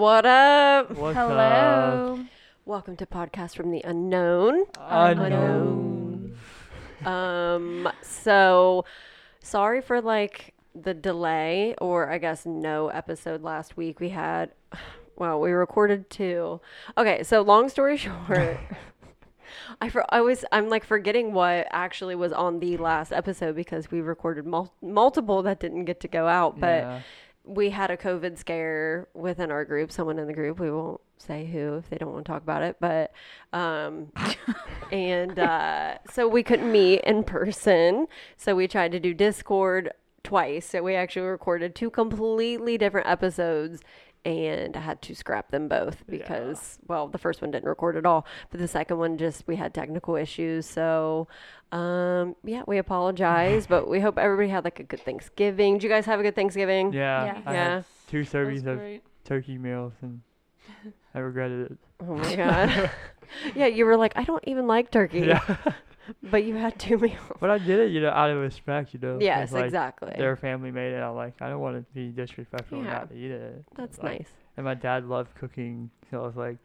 What up? What's Hello. Welcome to Podcast from the Unknown. up? Unknown. Um, so sorry for like the delay, or I guess no episode last week. We had, well, we recorded two. Okay, so long story short. I, for, I was I'm like forgetting what actually was on the last episode because we recorded mul- multiple that didn't get to go out, but Yeah. We had a COVID scare within our group. Someone in the group, we won't say who if they don't want to talk about it, but um, and uh, so we couldn't meet in person. So we tried to do Discord twice. So we actually recorded two completely different episodes. And I had to scrap them both because, well, the first one didn't record at all, but the second one just we had technical issues. So, um, yeah, we apologize, but we hope everybody had like a good Thanksgiving. Did you guys have a good Thanksgiving? Yeah. Yeah. I Yeah. had two servings of turkey meals and I regretted it. Oh my god. yeah, you were like, I don't even like turkey. Yeah. But you had two meals. but I did it, you know, out of respect, you know. Yes, like, exactly. Their family made it. I'm like, I don't want to be disrespectful and Yeah. not eat it. That's Like, nice. And my dad loved cooking, so I was like,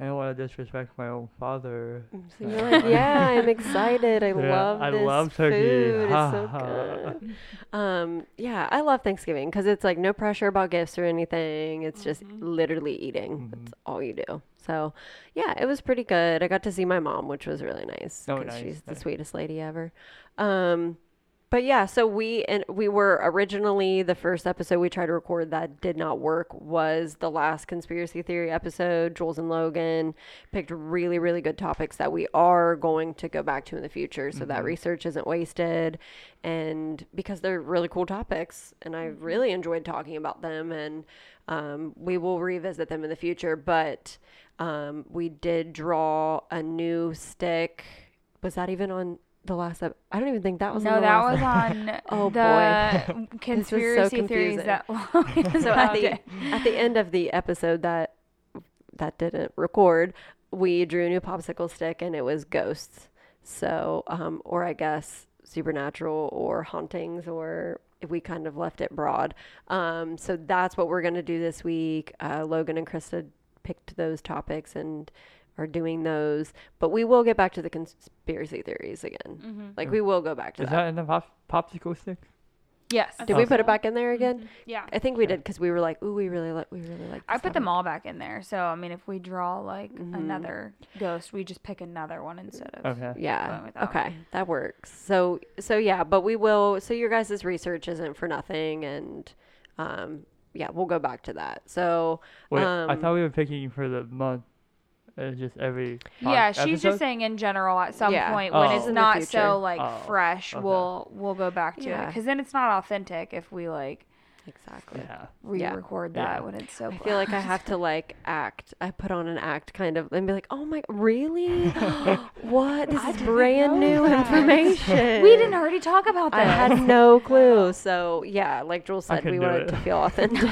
I don't want to disrespect my own father. Mm, so you're like, yeah, I'm excited. I Yeah, love I this love turkey. food. It's so good. Um, yeah, I love Thanksgiving because it's like no pressure about gifts or anything. It's just mm-hmm. literally eating. Mm-hmm. That's all you do. So, yeah, it was pretty good. I got to see my mom, which was really nice. Oh, nice, She's the sweetest lady ever. Um, but yeah, so we and we were originally the first episode we tried to record that did not work was the last conspiracy theory episode. Jules and Logan picked really really good topics that we are going to go back to in the future, so that research isn't wasted, and because they're really cool topics, and I really enjoyed talking about them, and um, we will revisit them in the future. But um, we did draw a new stick. Was that even on? The last ep- I don't even think that was on No, the that was on Oh, the conspiracy confusing. theories that so at the at the end of the episode that that didn't record, we drew a new popsicle stick and it was ghosts. So, um, or I guess supernatural or hauntings, or we kind of left it broad. Um, so that's what we're gonna do this week. Uh, Logan and Krista picked those topics and are doing those, but we will get back to the conspiracy theories again. Like we will go back to Is that. that in the pop- popsicle stick? Yes. Did we put it back in there again? Yeah. I think we did because we were like, "Ooh, we really like, we really like." I this put them all back in there. So, I mean, if we draw like Mm-hmm. another ghost, we just pick another one instead of. Okay. Yeah. going with that Okay, that works. So, so yeah, but we will. So your guys' research isn't for nothing, and um, yeah, we'll go back to that. So, Wait, um, I thought we were picking for the month. Uh, just every. Yeah, she's episode? just saying in general at some Yeah. point when Oh. it's not so like Oh, fresh, okay. we'll we'll go back to it because then it's not authentic if we like exactly. Yeah. Yeah. re-record Yeah. that when it's so. I feel like I have to like act. I put on an act kind of and be like, "Oh my, really? what? This is brand new information." we didn't already talk about I that. had no clue. So yeah, like Joel said, we wanted it. to feel authentic.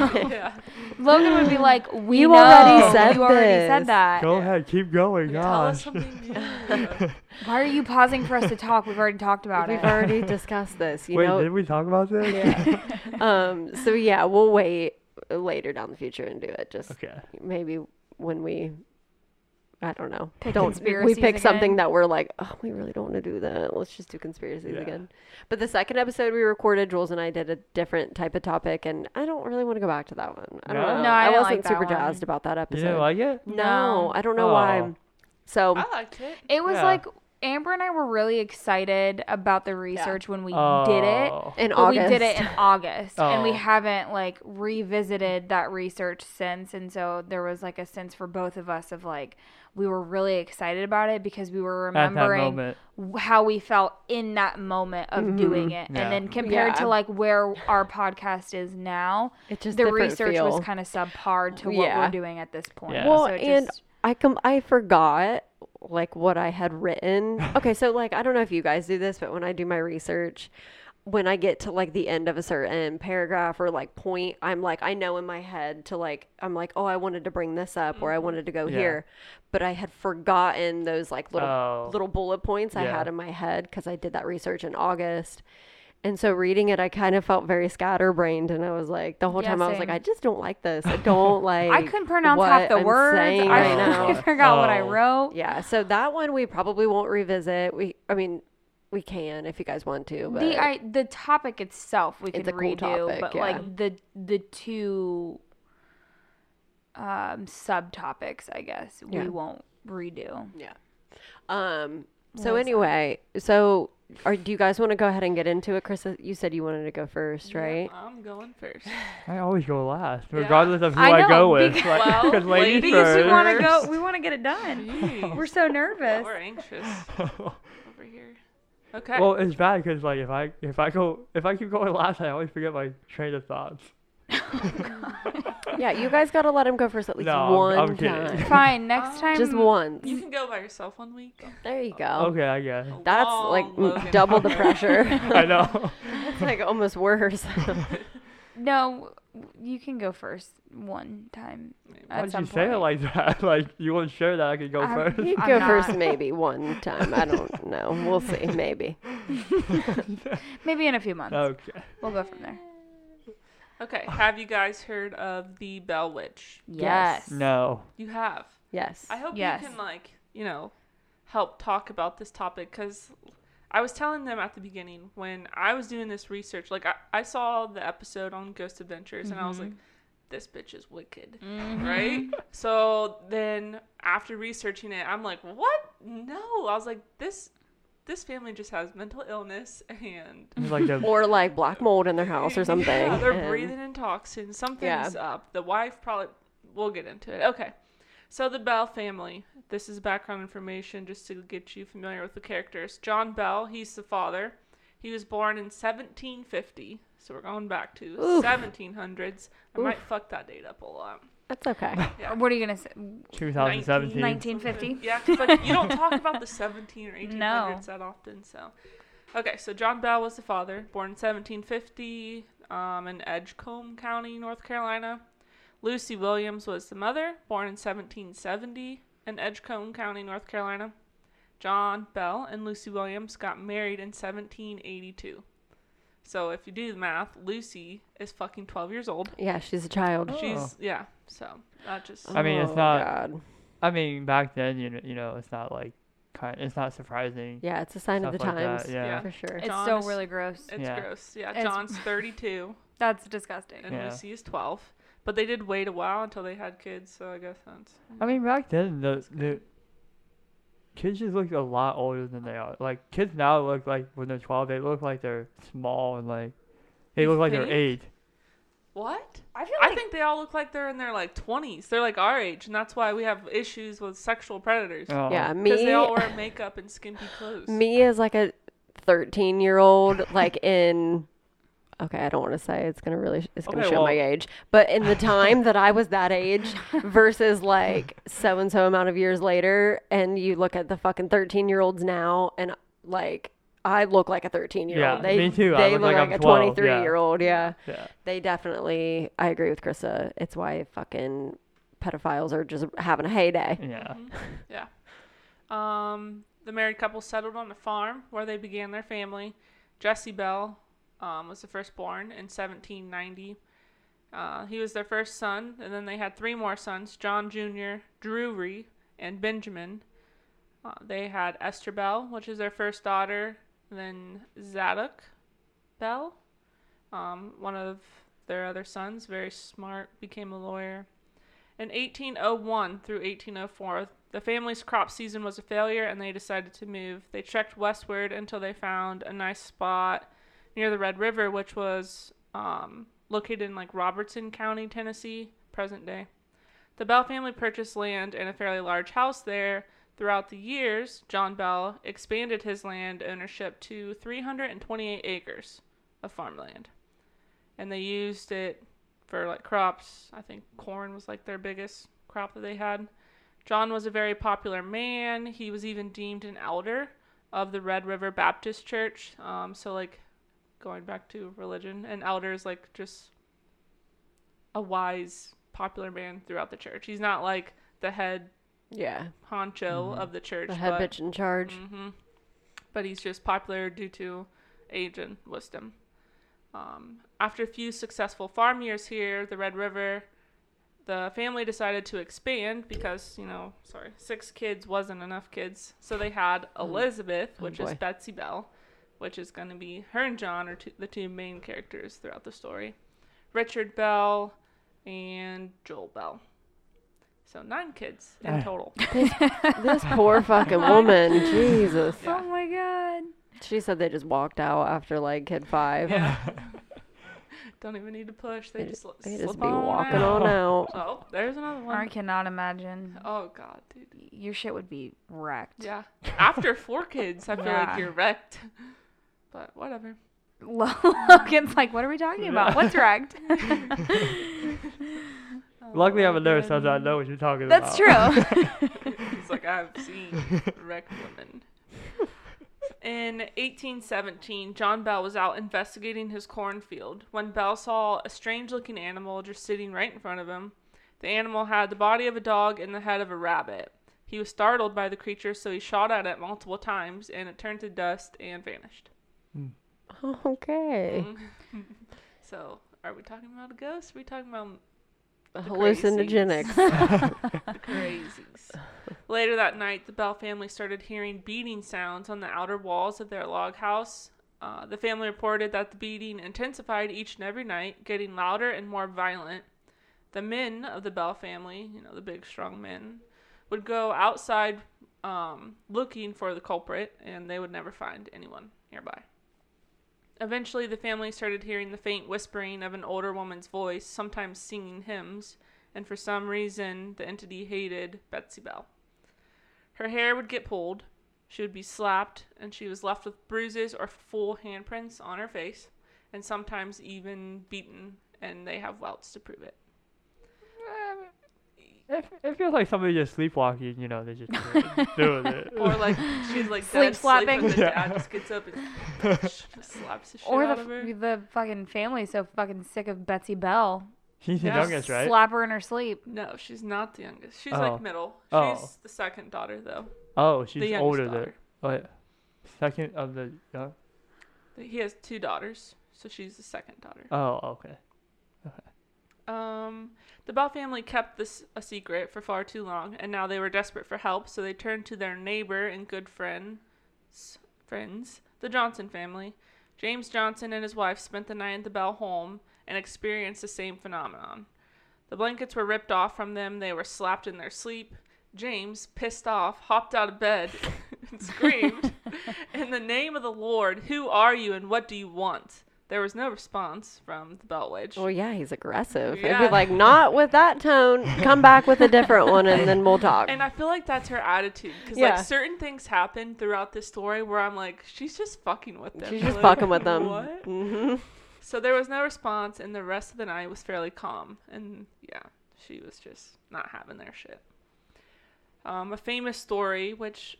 Logan would be like, "We You know. already said you already this. said that. Go ahead, keep going. Tell us something new. Why are you pausing for us to talk? We've already talked about it. We've already discussed this. You Wait, know, did we talk about this? um so yeah we'll wait later down the future and do it just Okay. maybe when we i don't know Pick don't we conspiracies pick something again? that we're like oh we really don't want to do that let's just do conspiracies Yeah. again but the second episode we recorded jules and i did a different type of topic and i don't really want to go back to that one i don't No? know No, I didn't wasn't like super one. jazzed about that You episode didn't like it? no, No. i don't know why Oh. so I liked it. It was Yeah. like Amber and I were really excited about the research when we did it. Oh. in But august we did it in August, and we Oh. haven't like revisited that research since. And so there was like a sense for both of us of like we were really excited about it because we were remembering how we felt in that moment of mm-hmm. doing it, Yeah. and then compared Yeah. to like where our podcast is now, It's just the research feel. was kind of subpar to what we're doing at this point. Yeah. Well, So it and I com- I forgot like what I had written. Okay, so like I don't know if you guys do this, but when I do my research, when I get to like the end of a certain paragraph or like point, I'm like I know in my head to like I'm like, "Oh, I wanted to bring this up or I mm-hmm. wanted to go Yeah. here." But I had forgotten those like little Oh. little bullet points I had in my head cuz I did that research in August. And so reading it, I kind of felt very scatterbrained, and I was like, the whole Yeah, time I was like. I just don't like this. I don't like. I couldn't pronounce what half the I'm words. saying I right now. couldn't figure what I Oh. wrote. Yeah, so that one we probably won't revisit. We, I mean, we can if you guys want to, but the I, the topic itself we It's could a cool redo, topic, but yeah. like the the two um subtopics, I guess Yeah. we won't redo. yeah. Um. So What was that? anyway, so are do you guys want to go ahead and get into it, Chris? You said you wanted to go first, Yeah, right? I'm going first. I always go last, Yeah. regardless of who I I, go with. because- Like, Well, 'cause ladies ladies Because we want to go, we want to get it done. Jeez. We're so nervous. We're anxious over here. Okay. Well, it's bad because like if I if I go if I keep going last, I always forget my train of thoughts. Yeah, you guys got to let him go first at least No, I'm- one I'm kidding. time, Fine. Next time, just once. you can go by yourself one week. There you go. Okay, I guess. That's long like Logan double the topic. pressure. I know. it's like almost worse. No, you can go first one time. At Why'd some you say it point. like that? Like you weren't sure that I could go I'm- first. you I'm go not. first maybe one time. I don't know. We'll see. Maybe. Maybe in a few months. Okay. We'll go from there. Okay. Have you guys heard of the Bell Witch? Yes. No. You have. Yes. I hope Yes. you can like you know help talk about this topic because I was telling them at the beginning when I was doing this research. Like I, I saw the episode on Ghost Adventures and I was mm-hmm. like, this bitch is wicked, mm-hmm. right? So then after researching it, I'm like, what? No, I was like, this this family just has mental illness and. It's like the Or like black mold in their house or something. Yeah, they're and- breathing in toxins. Something's Yeah. up. The wife probably. We'll get into it. Okay. So the Bell family. This is background information just to get you familiar with the characters. John Bell. He's the father. He was born in 1750. So we're going back to Oof. 1700s. I might fuck that date up a lot. That's okay. Yeah. What are you gonna say? 2017. 1950? Yeah, 'cause, like you don't talk about the 17 or 1800s No. that often. So, okay, so John Bell was the father, born in 1750 um, in Edgecombe County, North Carolina. Lucy Williams was the mother, born in 1770 in Edgecombe County, North Carolina. John Bell and Lucy Williams got married in 1782. So if you do the math, Lucy is fucking 12 years old. Yeah, she's a child. Oh. She's yeah. So that just oh, I mean, it's Oh, not- God. I mean, back then, you know, you know, it's not like kind. It's not surprising. Yeah, it's a sign of the Stuff like that, times. yeah. For sure. It's John still really gross. it's Yeah. gross. Yeah, It's- John's 32. That's disgusting. and Yeah. Lucy is 12. But they did wait a while until they had kids, so I guess that's. I mean, back then, the the kids just look a lot older than they are. Like kids now look like when they're 12, they look like they're small and like they You look like they're eight. What? I feel I think they all look like they're in their like 20s. They're like our age, and that's why we have issues with sexual predators. Oh. Yeah, me. Because they all wear makeup and skimpy clothes. me as like a 13 year old like in okay i don't want to say it's gonna really it's gonna Okay, show my age but in the time that i was that age versus like so and so amount of years later and you look at the fucking 13 year olds now and like i look like a 13 year Yeah, old they, me too. I they look look like like, I'm a 23 yeah. year old yeah Yeah. they definitely i agree with krista it's why fucking pedophiles are just having a heyday Yeah. Mhm. Yeah. Um, the married couple settled on a farm where they began their family. Jesse Bell um, was the firstborn in 1790. Uh, he was their first son, and then they had three more sons John Jr., Drury, and Benjamin. Uh, they had Esther Bell, which is their first daughter, then Zadok Bell, um, one of their other sons, very smart, became a lawyer. In 1801 through 1804, the family's crop season was a failure and they decided to move. They trekked westward until they found a nice spot near the Red River, which was um, located in like Robertson County, Tennessee, present day. The Bell family purchased land and a fairly large house there. Throughout the years, John Bell expanded his land ownership to 328 acres of farmland. And they used it for like crops. I think corn was like their biggest crop that they had. John was a very popular man. He was even deemed an elder of the Red River Baptist Church. Um, so like going back to religion, and elder is like just a wise, popular man throughout the church. He's not like the head yeah honcho of the church. the head but, bitch in charge hmm But he's just popular due to age and wisdom. Um, after a few successful farm years here, the Red River, the family decided to expand because, you know, sorry, six kids wasn't enough kids. So they had Elizabeth, Oh, which is. Betsy Bell, which is going to be her and John are two, the two main characters throughout the story. Richard Bell and Joel Bell. So nine kids in total. This poor fucking woman. Jesus. Yeah. Oh my god. She said they just walked out after like kid five. Yeah. Don't even need to push. They, They just, They slip just be on walking out. on out. Oh, there's another one. I cannot imagine. Oh god, dude. Your shit would be wrecked. Yeah. After four kids, I feel Yeah. like you're wrecked. But whatever. Logan's like, what are we talking about? What's wrecked? Luckily, I'm a Oh, nurse, so I know what you're talking That's about. That's true. He's like, I've seen wrecked women. In 1817, John Bell was out investigating his cornfield when Bell saw a strange looking animal just sitting right in front of him. The animal had the body of a dog and the head of a rabbit. He was startled by the creature, so he shot at it multiple times, and it turned to dust and vanished. Okay. Mm. so, are we talking about a ghost? Are we talking about Hallucinogenics. the crazies. Later that night, the Bell family started hearing beating sounds on the outer walls of their log house. Uh, the family reported that the beating intensified each and every night, getting louder and more violent. The men of the Bell family, you know, the big, strong men, would go outside um, looking for the culprit, and they would never find anyone nearby. Eventually, the family started hearing the faint whispering of an older woman's voice, sometimes singing hymns, and for some reason, the entity hated Betsy Bell. Her hair would get pulled, she would be slapped, and she was left with bruises or full handprints on her face, and sometimes even beaten, and they have welts to prove it. It, it feels like somebody just sleepwalking, you know, they just doing it. Or like she's like Sleep dead slapping. sleep, and the Yeah. dad just gets up and just slaps the shit or out the of her. the fucking family's so fucking sick of Betsy Bell. She's the Yeah. youngest, right? Slap her in her sleep. No, she's not the youngest. She's Oh. like middle. Oh. She's Oh. the second daughter though. Oh, she's the youngest older than. Oh, yeah. Second of the young. He has two daughters, so she's the second daughter. Oh, okay. okay. Um, the Bell family kept this a secret for far too long, and now they were desperate for help, so they turned to their neighbor and good friend, friends, the Johnson family. James Johnson and his wife spent the night at the Bell home and experienced the same phenomenon. The blankets were ripped off from them, they were slapped in their sleep. James, pissed off, hopped out of bed and screamed, In the name of the Lord, who are you and what do you want? There was no response from the Bell Witch. Well, yeah, he's aggressive. He'd Yeah. be like, not with that tone. Come back with a different one, and then we'll talk. And I feel like that's her attitude because Yeah. like certain things happen throughout this story where I'm like, she's just fucking with them. She's just Like, fucking with them. What? hmm So there was no response, and the rest of the night was fairly calm. And yeah, she was just not having their shit. Um, a famous story, which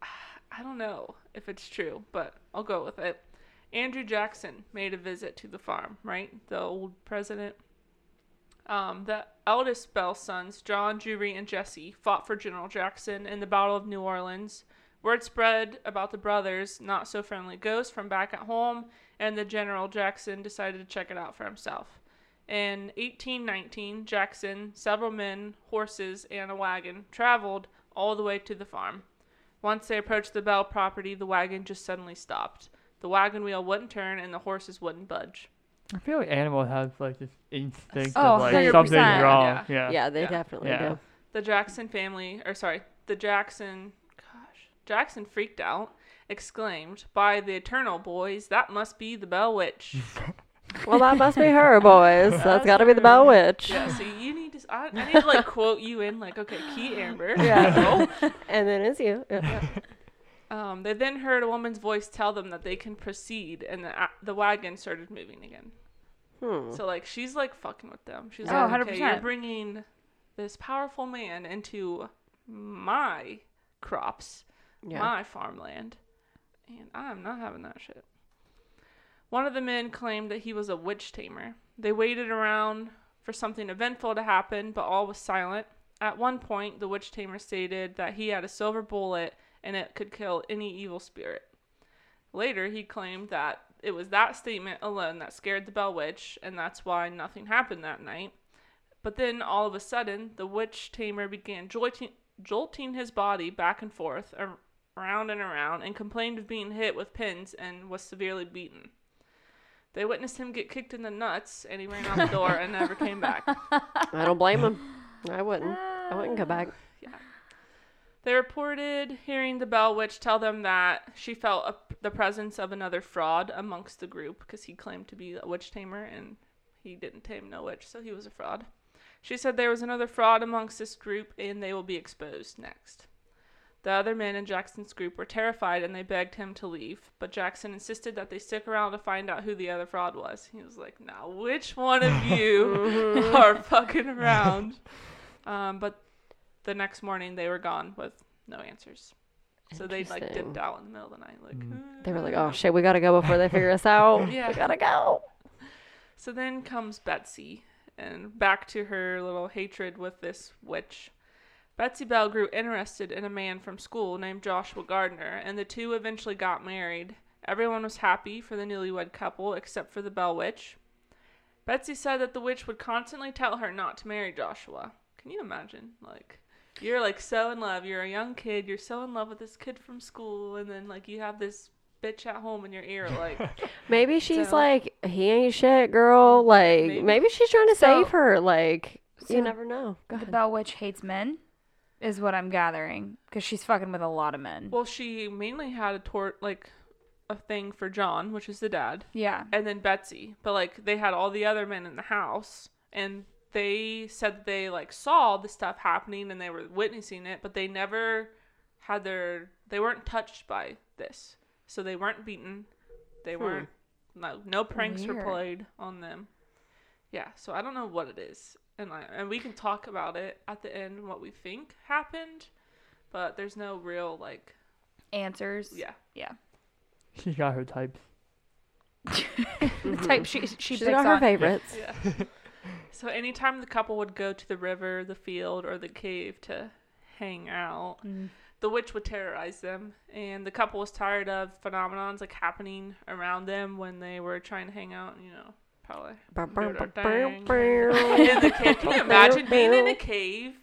I don't know if it's true, but I'll go with it. Andrew Jackson made a visit to the farm, right? The old president. Um, the eldest Bell sons, John, Drury, and Jesse, fought for General Jackson in the Battle of New Orleans. Word spread about the brothers' not so friendly ghost from back at home, and the General Jackson decided to check it out for himself. In 1819, Jackson, several men, horses, and a wagon traveled all the way to the farm. Once they approached the Bell property, the wagon just suddenly stopped. The wagon wheel wouldn't turn, and the horses wouldn't budge. I feel like animals have like this instinct Oh, of like 100%. something's wrong. Yeah. Yeah. Yeah, they Yeah. definitely Yeah. do. The Jackson family, or sorry, the Jackson, gosh, Jackson freaked out, exclaimed, "By the eternal boys, that must be the Bell Witch." Well, that must be her, boys. That's got to be the Bell Witch. yeah, so you need to, I, I need to like quote you in, like, okay, key Amber. Yeah. and then it's you. Yeah. Um, they then heard a woman's voice tell them that they can proceed, and the a- the wagon started moving again. Hmm. So like she's like fucking with them. She's Oh, like, okay, you're 100%. bringing this powerful man into my crops, Yeah. my farmland, and I'm not having that shit. One of the men claimed that he was a witch tamer. They waited around for something eventful to happen, but all was silent. At one point, the witch tamer stated that he had a silver bullet and it could kill any evil spirit. Later, he claimed that it was that statement alone that scared the Bell Witch, and that's why nothing happened that night. But then, all of a sudden, the witch tamer began jolting, jolting his body back and forth, around and around, and complained of being hit with pins and was severely beaten. They witnessed him get kicked in the nuts, and he ran out the door and never came back. I don't blame him. I wouldn't. I wouldn't go back. They reported hearing the Bell Witch tell them that she felt a, the presence of another fraud amongst the group because he claimed to be a witch tamer and he didn't tame no witch, so he was a fraud. She said there was another fraud amongst this group and they will be exposed next. The other men in Jackson's group were terrified and they begged him to leave, but Jackson insisted that they stick around to find out who the other fraud was. He was like, "Now, which one of you are fucking around?" Um, but the next morning they were gone with no answers. So they like Interesting. dipped out in the middle of the night, like. Mm. Uh, they were like, "Oh shit, we gotta go before they figure us out. Yeah. we gotta go." So then comes Betsy, and back to her little hatred with this witch. Betsy Bell grew interested in a man from school named Joshua Gardner, and the two eventually got married. Everyone was happy for the newlywed couple except for the Bell Witch. Betsy said that the witch would constantly tell her not to marry Joshua. Can you imagine? Like, you're like so in love. You're a young kid. You're so in love with this kid from school, and then like you have this bitch at home in your ear, like. Maybe she's So- like, "He ain't shit, girl." Like, Maybe. maybe, she's trying to So- save her. Like, so you never know. Go The ahead. Bell Witch hates men, is what I'm gathering, because she's fucking with a lot of men. Well, she mainly had a tort like a thing for John, which is the dad, yeah. and then Betsy. But like they had all the other men in the house, and they said that they like saw the stuff happening and they were witnessing it, but they never had their they weren't touched by this, so they weren't beaten, they Hmm. weren't no no pranks were played on them. Yeah, so I don't know what it is, and I, and we can talk about it at the end what we think happened, but there's no real like Answers. yeah. Yeah. She got her types. The type she she She's picks got her on. favorites. Yeah. so anytime the couple would go to the river, the field, or the cave to hang out, Mm. the witch would terrorize them, and the couple was tired of phenomenons like happening around them when they were trying to hang out. You know, probably. Bum, bum, do their bum, bum, thing. in the cave. Can you imagine being in a cave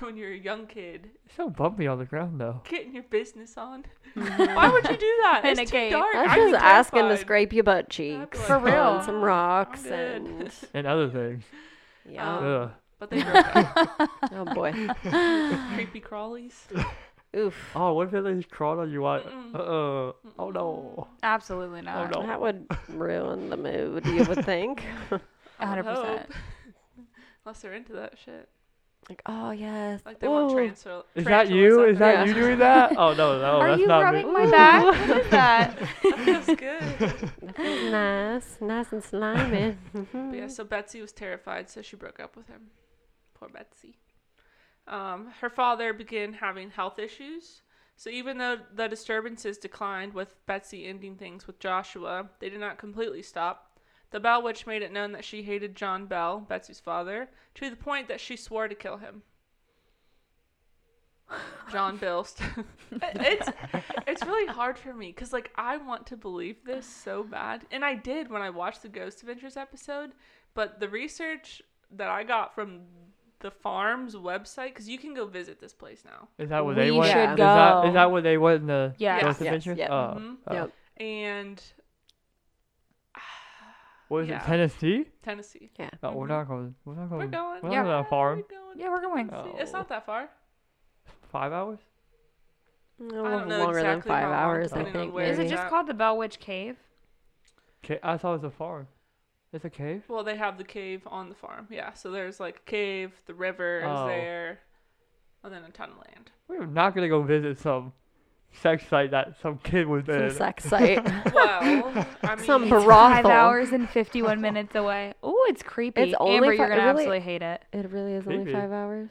when you're a young kid, so bumpy on the ground though. getting your business on? Why would you do that? In it's a too cave. dark. I was just asking to scrape your butt cheeks. like, For on real. Some rocks I'm good. and And other things. yeah. Um, Ugh. But they broke up. oh boy. Creepy crawlies. Oof. Oh, what if they just crawled on you? Mm-mm. Uh uh. Oh no. Absolutely not. no. That would ruin the mood. You would think. Hundred I would percent. hope. Unless they're into that shit. Like, oh yes. Like they want transfer. Is that you? Is that Yeah. you doing that? Oh no, no, Are that's you not rubbing me. my back? What is that? That feels good. That feels nice, nice and slimy. but yeah, so Betsy was terrified, so she broke up with him. Poor Betsy. Um, her father began having health issues. So even though the disturbances declined with Betsy ending things with Joshua, they did not completely stop. The Bell Witch made it known that she hated John Bell, Betsy's father, to the point that she swore to kill him. John Bilst. it's it's really hard for me because like I want to believe this so bad, and I did when I watched the Ghost Adventures episode. But the research that I got from the farm's website, because you can go visit this place now, Is that what they We went? should Is that go. is that what they went in the Yes. Ghost Yes, Adventures? yep. Oh, Mhm. oh. Yep. and What is Yeah. it? Tennessee? Tennessee. Yeah. No, we're Mhm. not going. We're not We're going. going. We're Yeah. not that far. We're going. Yeah, we're going. Oh. It's not that far. Five hours? A I little don't know longer than exactly five how long, hours, I depending on think. where Is it maybe. just called the Bell Witch Cave? Ca- I thought it was a farm. It's a cave. Well, they have the cave on the farm. Yeah, so there's like a cave, the river is Oh. there, and then a ton of land. We're not gonna go visit some sex site that some kid was Some in. sex site. Well, I mean, Some It's brothel. five hours and fifty-one minutes away. Oh, it's creepy. It's only Amber, fi- you're gonna really- absolutely hate it It really is only Maybe. five hours.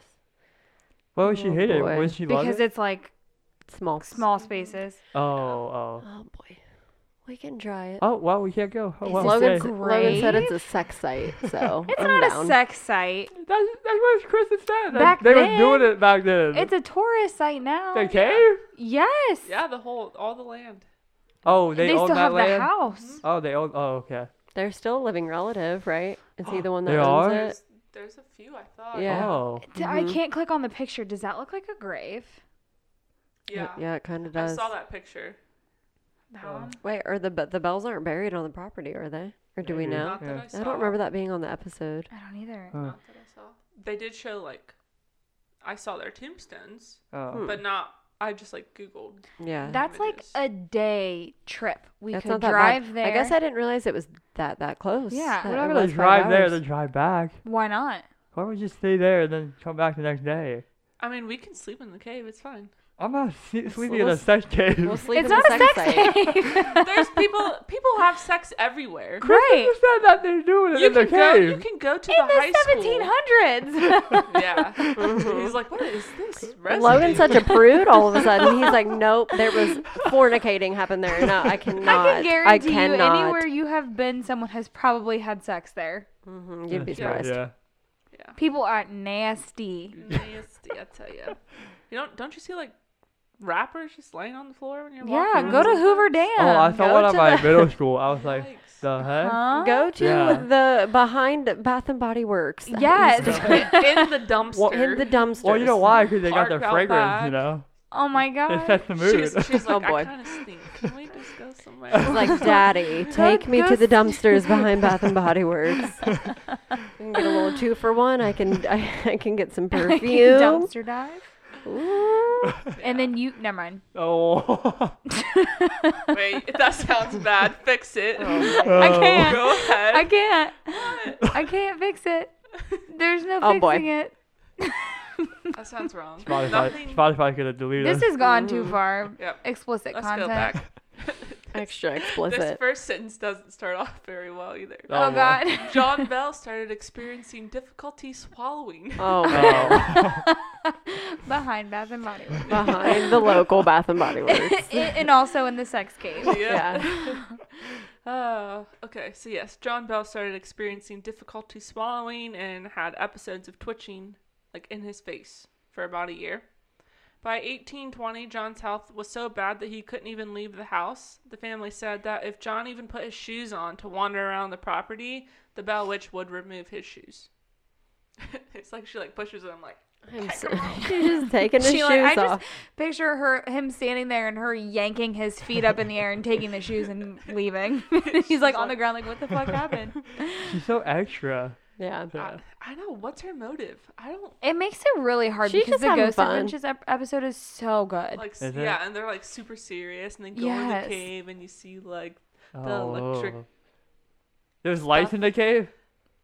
Why would she Oh, hate it? boy. Would she love because it? it's like Small. small spaces. Oh, oh. Oh boy. We can try it. Oh, well, we can't go. Oh, Is well, Logan, Logan said it's a sex site, so It's I'm not down. a sex site. That's, that's what Kristen said. That- Back they then, were doing it back then. It's a tourist site now. the cave? Yes. yeah, the whole, all the land. Oh, they, They, own still that have land. the house. Mm-hmm. Oh, they own. Oh, okay. They're still a living relative, right? Is he the one that They owns are? it? There's, there's a few I thought. Yeah. Oh. D- I mm-hmm. can't click on the picture. Does that look like a grave? Yeah. Yeah, it kind of does. I saw that picture. That one? Wait, are the but the bells aren't buried on the property, are they? Or do we know? Not that Yeah. I saw. I don't remember that being on the episode. I don't either. Huh. Not that I saw. They did show like, I saw their tombstones, Oh. Hmm. but not. I just like Googled. Yeah. That's like a day trip. We That's could drive bad. there. I guess I didn't realize it was that that close. Yeah. that we're not gonna was five drive there then drive back. Why not? Why don't we just stay there and then come back the next day? I mean, we can sleep in the cave. It's fine. I'm not se- We'll sleeping in a sex cave. We'll sleep it's in not a sex sex cave. There's people. People have sex everywhere. Great. Who said that they're doing it You in the can go. You can go to In the high the school. 1700s. Yeah. He's like, what is this? Residue? Logan's such a prude all of a sudden. He's like, nope, there was fornicating happened there. No, I cannot. I can guarantee you, cannot. anywhere you have been, someone has probably had sex there. hmm you'd be surprised. Yeah. Yeah. People are nasty. Nasty, I tell you. You don't don't you see like wrappers just laying on the floor when you're Yeah, walking? go to Hoover? Dam. Oh, I saw go one at to my the- middle school. I was like, the heck? Huh? Go to Yeah. the behind Bath and Body Works. Yes. in the dumpster. in the dumpster. Well, you know why? Because they got Park their out fragrance, back. you know? Oh my It god. sets the mood. She's, she's Oh, like, boy. I kind of stink. Can we just go somewhere? It's like, Daddy, take me to the dumpsters behind Bath and Body Works. I can get a little two for one. I can I, I can get some perfume. Dumpster dive. Ooh. And then you. Never mind. oh. Wait, if that sounds bad. Fix it. Oh, I can't. Go ahead. I can't. I can't fix it. There's no Oh, boy. it. That sounds wrong. Spotify, Nothing. Spotify could have deleted This us. has gone too far. Yep. Explicit Let's content. go back. Extra explicit. This first sentence doesn't start off very well either. Oh, boy. god. John Bell started experiencing difficulty swallowing. Oh man. Oh. Behind Bath and Body Works. Behind the local Bath and Body Works. And also in the sex cave. Yeah. Uh, okay, so yes, John Bell started experiencing difficulty swallowing and had episodes of twitching, like in his face, for about a year. By 1820, John's health was so bad that he couldn't even leave the house. The family said that if John even put his shoes on to wander around the property, the Bell Witch would remove his shoes. it's like she like pushes him like, I'm so, she's just taking his She, shoes like, I off. just picture her him standing there and her yanking his feet up in the air and taking the shoes and leaving. He's like on the ground like what the fuck happened? She's so extra. Yeah. Yeah. I, I know what's her motive. I don't It makes it really hard She's because just the having Ghost fun. Adventures ep- episode is so good. like Is it? yeah, and they're like super serious, and then go in Yes. the cave and you see like The oh. electric There's lights in the cave?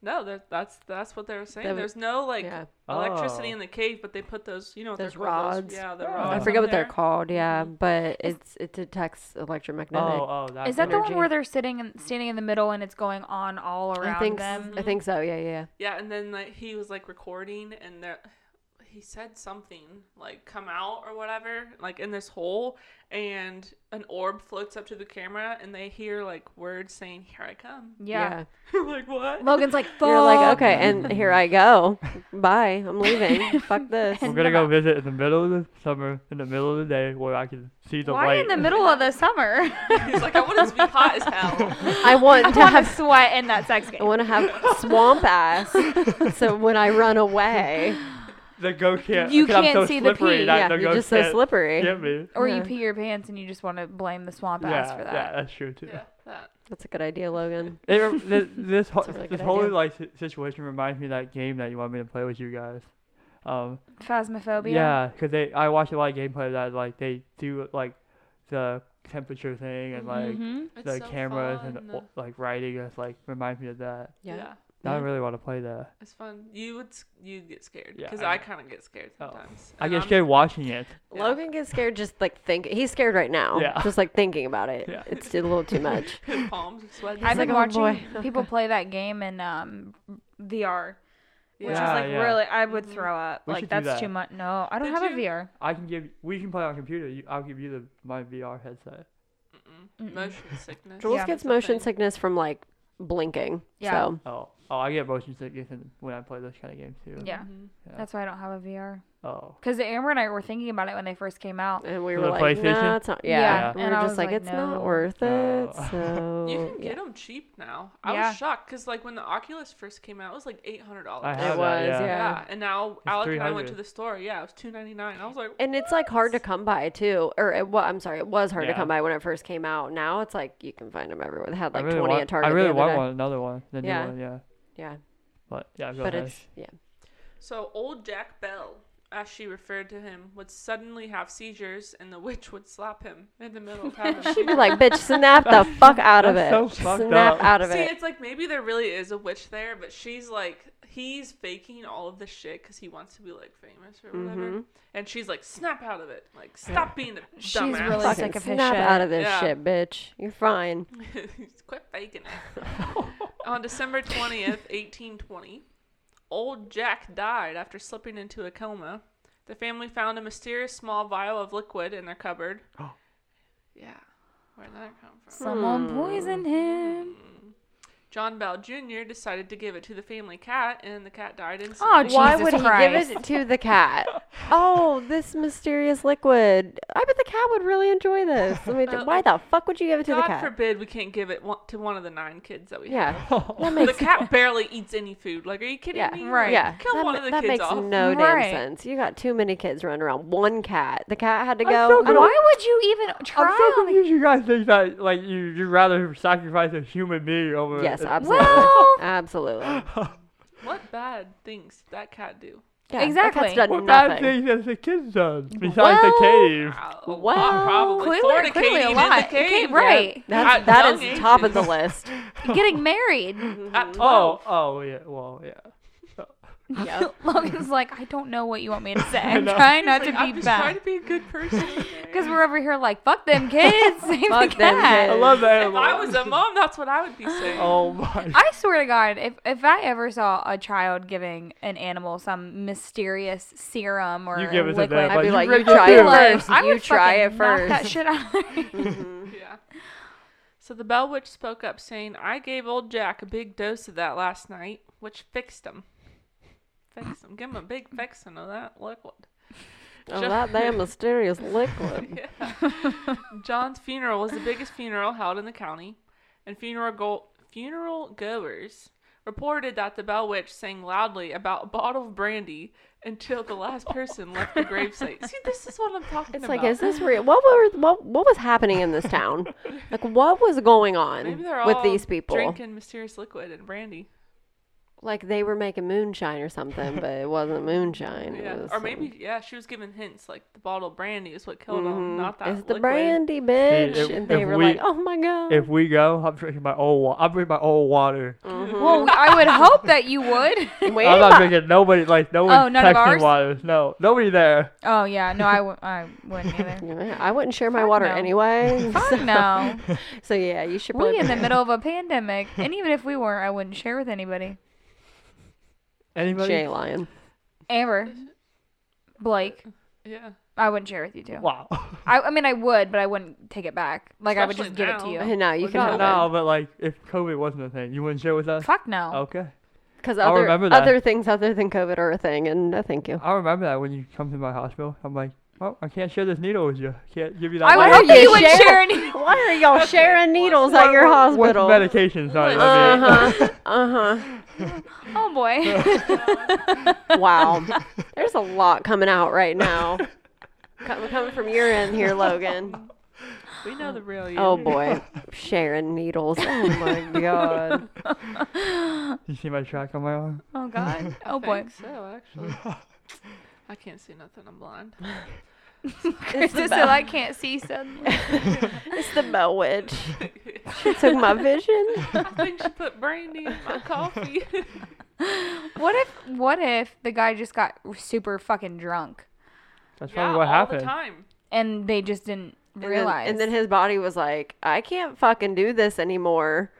No, that's that's what they were saying. The- There's no like Yeah. electricity Oh. in the cave, but they put those you know what Those they're called, those- rods. yeah, the rods. I forget on what they're there. called, yeah, mm-hmm. but it's it detects electromagnetic. oh, oh, that. is Is that the energy. one where they're sitting and standing in the middle and it's going on all around I think them? I think so. Yeah, yeah. Yeah, and then like he was like recording, and there he said something like "come out" or whatever, like in this hole, and an orb floats up to the camera, and they hear like words saying "Here I come." Yeah. like what? Logan's like, Fuck. You're like, okay, and here I go. Bye. I'm leaving. Fuck this. We're gonna go visit in the middle of the summer, in the middle of the day, where I can see the Why light. in the middle of the summer? He's like, I want it to be hot as hell. I want I to want have sweat in that sex game I want to have swamp ass. so when I run away, the ghost can't. You 'cause I'm can't so see the slippery pee. yeah, the you're ghost just so slippery. Get me. Or Yeah. you pee your pants and you just want to blame the swamp Yeah, ass for that. yeah, that's true too. Yeah, that. That's a good idea, Logan. It, rem- this this, ho- That's a really this good whole idea. like si- situation reminds me of that game that you want me to play with you guys. Um, Phasmophobia. yeah, because they I watch a lot of gameplay that like they do like the temperature thing and like mm-hmm. Mm-hmm. It's the so cameras fun. and o- uh, like writing. It's like reminds me of that. Yeah. I Yeah. really want to play that. It's fun. You would s- you get scared Yeah, because I I, kind of get scared Oh. sometimes. I And get I'm- scared watching it. Yeah. Logan gets scared just like think. He's scared right now. Yeah. Just like thinking about it. Yeah. It's a little too much. Palms are sweating. I've been like, "Oh, watching boy." people play that game in um, VR, which is Yeah, like yeah. really, I would Mhm. throw up. We like should do that's that. too much. No, I don't Did have a? VR. I can give. We can play on computer. You, I'll give you the my VR headset. Mm-mm. Mm-mm. Motion sickness. Jules Yeah. gets That's a motion thing. sickness from like blinking. Yeah. So Oh, oh, I get motion sickness when I play those kind of games too. Yeah. Mhm. Yeah. That's why I don't have a VR. Oh. Because Amber and I were thinking about it when they first came out. And we For were the like, PlayStation? no, it's not. Yeah. Yeah, And we and were I just was like, like, it's no. not worth it. Oh. So You can yeah. get them cheap now. I Yeah. was shocked because like when the Oculus first came out, it was like eight hundred I dollars. have It that, was, yeah. yeah. Yeah, and now Alec and I went 300. to the store. Yeah, it was two ninety nine. I was like, And it's like hard to come by too, or it, well, I'm sorry, it was hard to come by when it first came out. Now it's like you can find them everywhere. They had I like really 20 want, at Target. I really the other want day. one, another one, the Yeah. new one, yeah. Yeah, But yeah, go but ahead. it's yeah. So old Jack Bell, as she referred to him, would suddenly have seizures, and the witch would slap him in the middle of having. She'd be like, "Bitch, snap the fuck out of it. So snap up. out of See, it." See, it's like maybe there really is a witch there, but she's like he's faking all of this shit because he wants to be like famous or whatever, Mhm. and she's like, snap out of it, like stop being a She's really Fucking sick of his snap shit. out of this Yeah. shit, bitch. You're fine. Quit faking it. On December 20th, 1820, old Jack died after slipping into a coma. The family found a mysterious small vial of liquid in their cupboard. yeah. Where'd that come from? Someone Hmm. poisoned him. John Bell Jr. decided to give it to the family cat, and the cat died Oh, instantly. Why Jesus would he give it to the cat? Oh, this mysterious liquid. I bet the cat would really enjoy this. Let me. Uh, why the fuck would you give it to God the cat? God forbid we can't give it one, to one of the nine kids that we yeah, have. that The makes cat barely eats any food. Like, are you kidding Yeah, me? right. Yeah, Kill that, one ma- of the that kids makes off. no Right. damn sense. You got too many kids running around. One cat. The cat had to go. so Why would you even try? I'm so confused. You guys think that like you you'd rather sacrifice a human being over? Yes, a- absolutely, Well- absolutely. What bad things did that cat do? Yeah, that Exactly. cat's done What bad nothing. things has the kids done besides the cave? Wow, a lot, Well, probably Clearly, clearly a fornicating in lot. the cave. Okay, right. That's At that young is top of the ages. list. Getting married. At Oh, oh yeah. Well, yeah. Yep. Logan's like, I don't know what you want me to say. I I'm trying not He's to like, I'm be just trying to be a good person. Because we're over here like, fuck them kids. Save the them cat. I kids. love that. if I was a mom, that's what I would be saying. Oh my. I swear to God, if if I ever saw a child giving an animal some mysterious serum or You give it to liquid, them, I'd be you like, you try it it. first. I You would try fucking it knock that first. shit out. Mhm. Yeah. So the Bell Witch spoke up, saying, I gave old Jack a big dose of that last night, which fixed him. Fixed him. Give him a big fixing of that liquid. Oh, that damn mysterious liquid. Yeah. John's funeral was the biggest funeral held in the county, and funeral go- funeral goers reported that the Bell Witch sang loudly about a bottle of brandy until the last person left the gravesite. See, this is what I'm talking It's about. like, is this real? What were what what was happening in this town? Like, what was going on Maybe they're with all these people? drinking mysterious liquid and brandy. Like they were making moonshine or something, but it wasn't moonshine. It Yeah, was or some- maybe yeah, she was giving hints like the bottle of brandy is what killed him, Mhm. not that It's the liquid. brandy, bitch. if- and they if were we- like, "Oh my god." If we go, I'm drinking my old. Wa- I'm drinking my old water. Mhm. well, I would hope that you would. Wait I'm not drinking nobody. Like no Oh, one's none of texting ours? water. No, nobody there. Oh yeah, no, I w- I wouldn't either. Yeah, I wouldn't share my Fuck water no. anyway. Fuck no. So yeah, you should probably. We in the middle of a pandemic, and even if we weren't, I wouldn't share with anybody. Anybody? Jay Lion. Amber, Blake, Yeah, I wouldn't share with you too. Wow. I, I mean, I would, but I wouldn't take it back. Like I would just Especially give it to now. you. No, you Well, can not have now, it but like if COVID wasn't a thing, you wouldn't share with us. Fuck no. Okay. because I'll other remember that. other things other than COVID are a thing, and no, thank you. I remember that when you come to my hospital. I'm like, oh, I can't share this needle with you. Can't give you that. I would needle. hope you you would share- share any. Why are y'all Okay, sharing needles what- at your What hospital? medications? Sorry. Uh huh. Uh huh. Oh boy. Wow. There's a lot coming out right now. Com- Coming from your end here, Logan. we know the real you. Oh boy, sharing needles. Oh my god. you see my track on my arm? Oh god. Oh boy. think so actually. I can't see nothing. I'm blind. It's the, Krista said I can't see suddenly. it's the Bell Witch. She took my vision. I think she put brandy in my coffee. What if what if the guy just got super fucking drunk That's yeah, probably what all happened. the time. and they just didn't And then, realize? and then his body was like, I can't fucking do this anymore.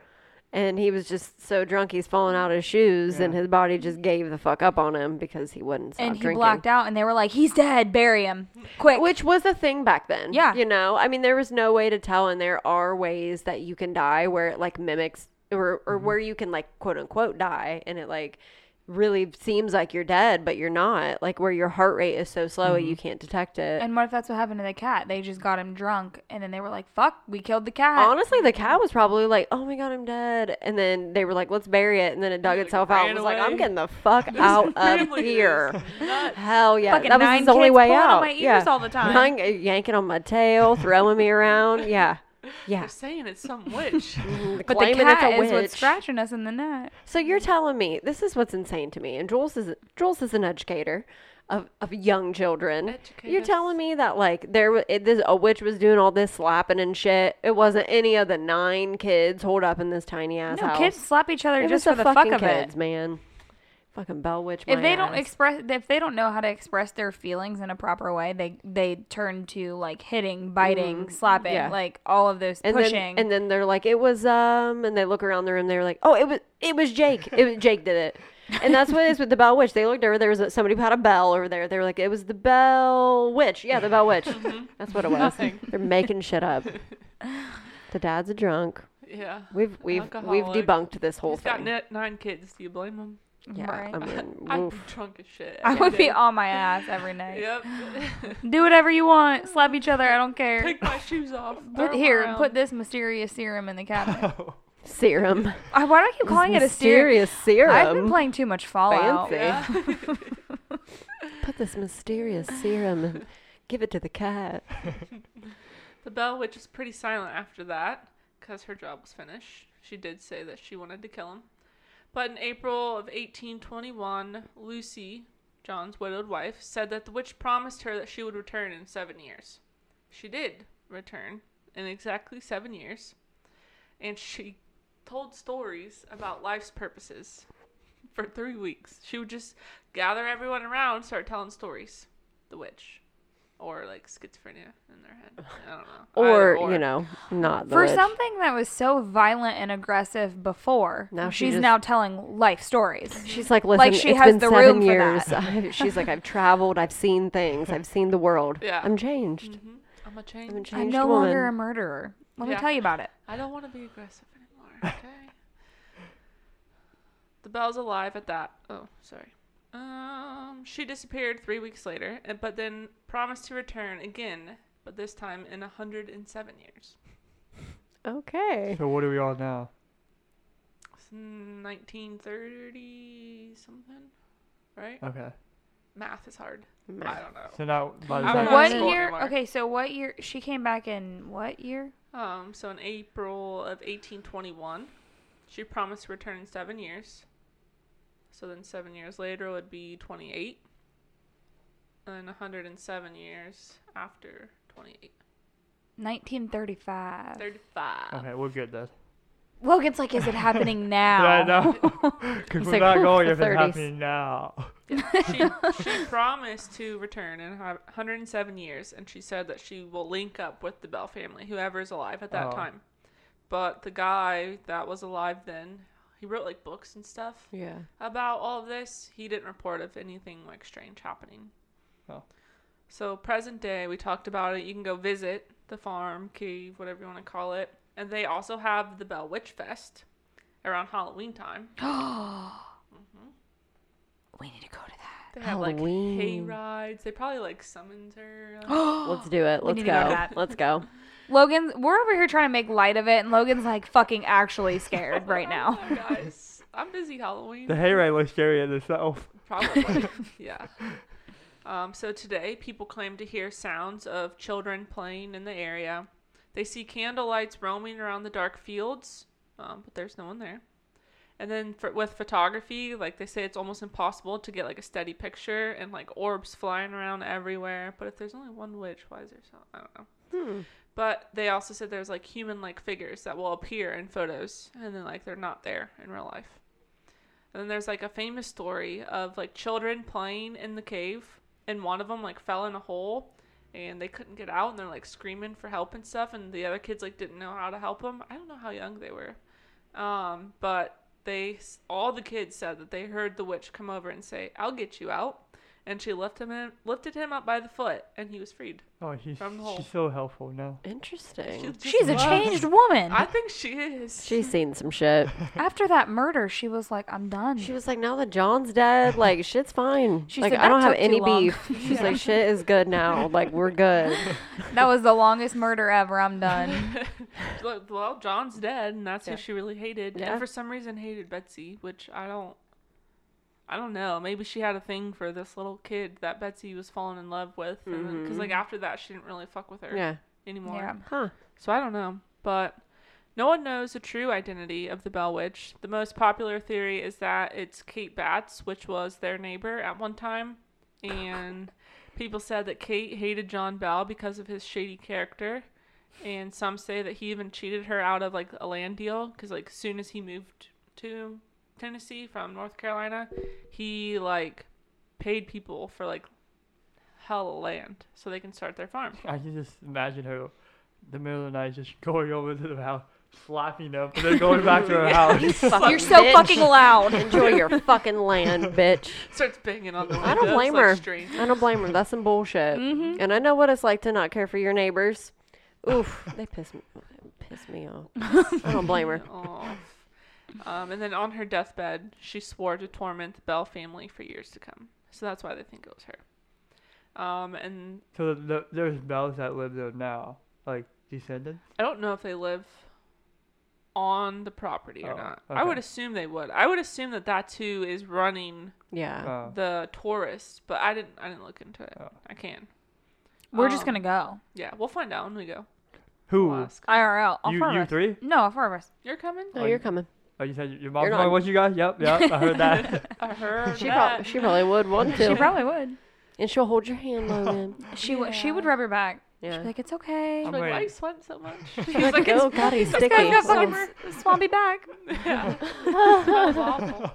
And he was just so drunk he's falling out of his shoes, and his body just gave the fuck up on him because he wouldn't stop and he drinking. blacked out, and they were like, "He's dead. Bury him quick." Which was a thing back then. Yeah. You know, I mean, there was no way to tell, and there are ways that you can die where it like mimics or, or mm-hmm. where you can like quote unquote die and it like really seems like you're dead, but you're not. Like where your heart rate is so slow you mm-hmm. can't detect it. And what if that's what happened to the cat? They just got him drunk, and then they were like, "Fuck, we killed the cat." Honestly, the cat mm-hmm. was probably like, "Oh my god, I'm dead," and then they were like, "Let's bury it," and then it dug Like, itself out and ran was like, "I'm getting the fuck out of here." Hell yeah, Fucking that was nine his only kids way pulling on out. my ears yeah, all the time. Nine- yanking on my tail, throwing me around. Yeah, yeah. They're saying it's some witch. Mm, but the claiming cat it's a is what's scratching us in the neck. So you're telling me this is what's insane to me, and Jules is Jules is an educator of, of young children. Educate You're us. telling me that like there wa- it, this, a witch was doing all this slapping and shit. It wasn't any of the nine kids holed up in this tiny ass No, house. kids slap each other it just was for the the fuck of kids, it. man. Fucking bell witch. If my they don't ass. express, if they don't know how to express their feelings in a proper way, they they turn to like hitting, biting, slapping, Mm, yeah. like all of those and pushing. then and then they're like, it was um, and they look around the room. They're like, oh, it was it was Jake. It was Jake did it. And that's what it is with the Bell Witch. They looked over. There was somebody who had a bell over there. They were like, it was the Bell Witch. Yeah, the Bell Witch. That's what it was. Nothing. They're making shit up. The dad's a drunk. yeah. We've we've we've debunked this whole He's got thing. nine kids. Do you blame him? Yeah, Right. I mean, I'd oof. be drunk as shit. I every would be on my ass every night. Yep. Do whatever you want. Slap each other. I don't care. Take my shoes off. Put here. around. Put this mysterious serum in the cabinet. Oh. serum. I, why do I keep calling it a serum? mysterious serum. I've been playing too much Fallout. Fancy. Yeah. Put this mysterious serum and give it to the cat. the Bell Witch was pretty silent after that because her job was finished. She did say that she wanted to kill him. But in April of 1821, Lucy, John's widowed wife, said that the witch promised her that she would return in seven years. She did return in exactly seven years, and she told stories about life's purposes for three weeks. She would just gather everyone around, start telling stories. The witch. Or like schizophrenia in their head. I don't know. Or, Either you know, not the For witch. something that was so violent and aggressive before, Now she she's just- now telling life stories. She's like, listen, Like, she it's has been the seven room for years. that. I- She's like, I've traveled, I've seen things, I've seen the world. Yeah. I'm changed. hmm I'm a I'm a change. I'm no woman. longer a murderer. Let me tell you about it. I don't want to be aggressive anymore. Okay. the bell's alive at that. Oh, sorry. Um, she disappeared three weeks later, but then promised to return again, but this time in 107 years. Okay. So what are we on now? It's 1930 something, right? Okay. Math is hard. I don't know. So now by the I'm time not What school year? anymore. Okay, so what year? She came back in what year? Um, so in April of 1821, she promised to return in seven years. So then seven years later would be 28. And then 107 years after 28. 1935. 35. Okay, we're good then. Logan's like, is it happening now? Yeah, I know. Because we're like, not going the if it's 30s." happening now. she, she promised to return in hu- 107 years, and she said that she will link up with the Bell family, whoever is alive at that Oh. time. But the guy that was alive then, he wrote like books and stuff. Yeah. about all of this, he didn't report of anything like strange happening. Oh. So present day, we talked about it. You can go visit the farm, cave, whatever you want to call it, and they also have the Bell Witch Fest around Halloween time. We need to go to that. They have like hay rides. They probably like summons her. uh, Let's do it. Let's go go. Let's go. Logan, we're over here trying to make light of it, and Logan's like fucking actually scared right now. Oh, guys, I'm busy Halloween. The hayride looks scary in itself. Probably. yeah. Um, so today, people claim to hear sounds of children playing in the area. They see candle lights roaming around the dark fields, um, but there's no one there. And then for, with photography, like they say, it's almost impossible to get like a steady picture and like orbs flying around everywhere. But if there's only one witch, why is there so? I don't know. Hmm. But they also said there's like human like figures that will appear in photos and then like they're not there in real life. And then there's like a famous story of like children playing in the cave and one of them like fell in a hole and they couldn't get out and they're like screaming for help and stuff and the other kids like didn't know how to help them. I don't know how young they were. Um, but they all the kids said that they heard the witch come over and say, "I'll get you out." And she lifted him lifted him up by the foot, and he was freed. Oh, she's From the hole. she's so helpful now. Interesting. just She's a loves- changed woman. I think she is. She's seen some shit. After that murder, she was like, "I'm done." She was like, now that John's dead, like shit's fine. She like said, I don't have took any long." beef. She's like, shit is good now. Like we're good. that was the longest murder ever. I'm done. Look, well, John's dead, and that's Yeah. who she really hated. Yeah. And for some reason, hated Betsy, which I don't. I don't know. Maybe she had a thing for this little kid that Betsy was falling in love with, because like mm-hmm. after that, she didn't really fuck with her Yeah. anymore. yeah. Huh. So I don't know, but no one knows the true identity of the Bell Witch. The most popular theory is that it's Kate Batts, which was their neighbor at one time, and people said that Kate hated John Bell because of his shady character, and some say that he even cheated her out of like a land deal because like as soon as he moved to Tennessee from North Carolina, he like paid people for like hell of land so they can start their farm. I can just imagine her, the middle of the night, just going over to the house, slapping them, and then going back to her house. Fucking You're so bitch. fucking loud. Enjoy your fucking land, bitch. Starts banging on the window. I don't blame like her. strange. I don't blame her. That's some bullshit. Mm-hmm. And I know what it's like to not care for your neighbors. Oof, they piss me piss me off. I don't blame her. Aw. Um, and then on her deathbed, she swore to torment the Bell family for years to come. So that's why they think it was her. Um, and So the, there's bells that live there now, like descendants. I don't know if they live on the property or Oh, not. I would assume they would. I would assume that that too is running Yeah. Oh. the tourists, but I didn't. I didn't look into it. Oh. I can. We're just Um, gonna go. Yeah, we'll find out when we go. Who? We'll. IRL. All You four of you us. three? No, all four of us. You're coming? No, you're coming. Oh, you said your mom's You're going not- with you guys? Yep, yep. I heard that. I heard She, that. prob- she probably would want to. She probably would. and she'll hold your hand, Logan. She w- she would rub your back. She'd Yeah. be like, "It's okay." I'm Like, why are ready. you sweat so much? She's like, oh god, he's This sticky. guy's got fucking swampy back. yeah. Smells awful.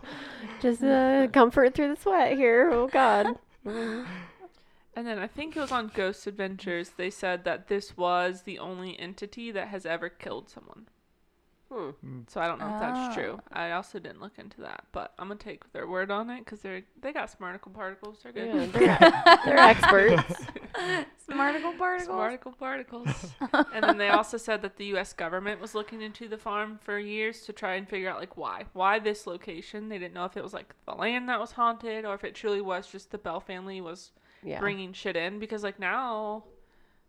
Just uh, comfort through the sweat here. Oh god. And then I think it was on Ghost Adventures. They said that this was the only entity that has ever killed someone. Hmm. So I don't know if that's Oh. true. I also didn't look into that, but I'm gonna take their word on it because they're they got smarticle particles. They're good. Yeah, they're, they're experts. Smarticle particles. Smarticle particles. and then they also said that the U.S. government was looking into the farm for years to try and figure out like why, why this location. They didn't know if it was like the land that was haunted or if it truly was just the Bell family was Yeah. bringing shit in. Because like now,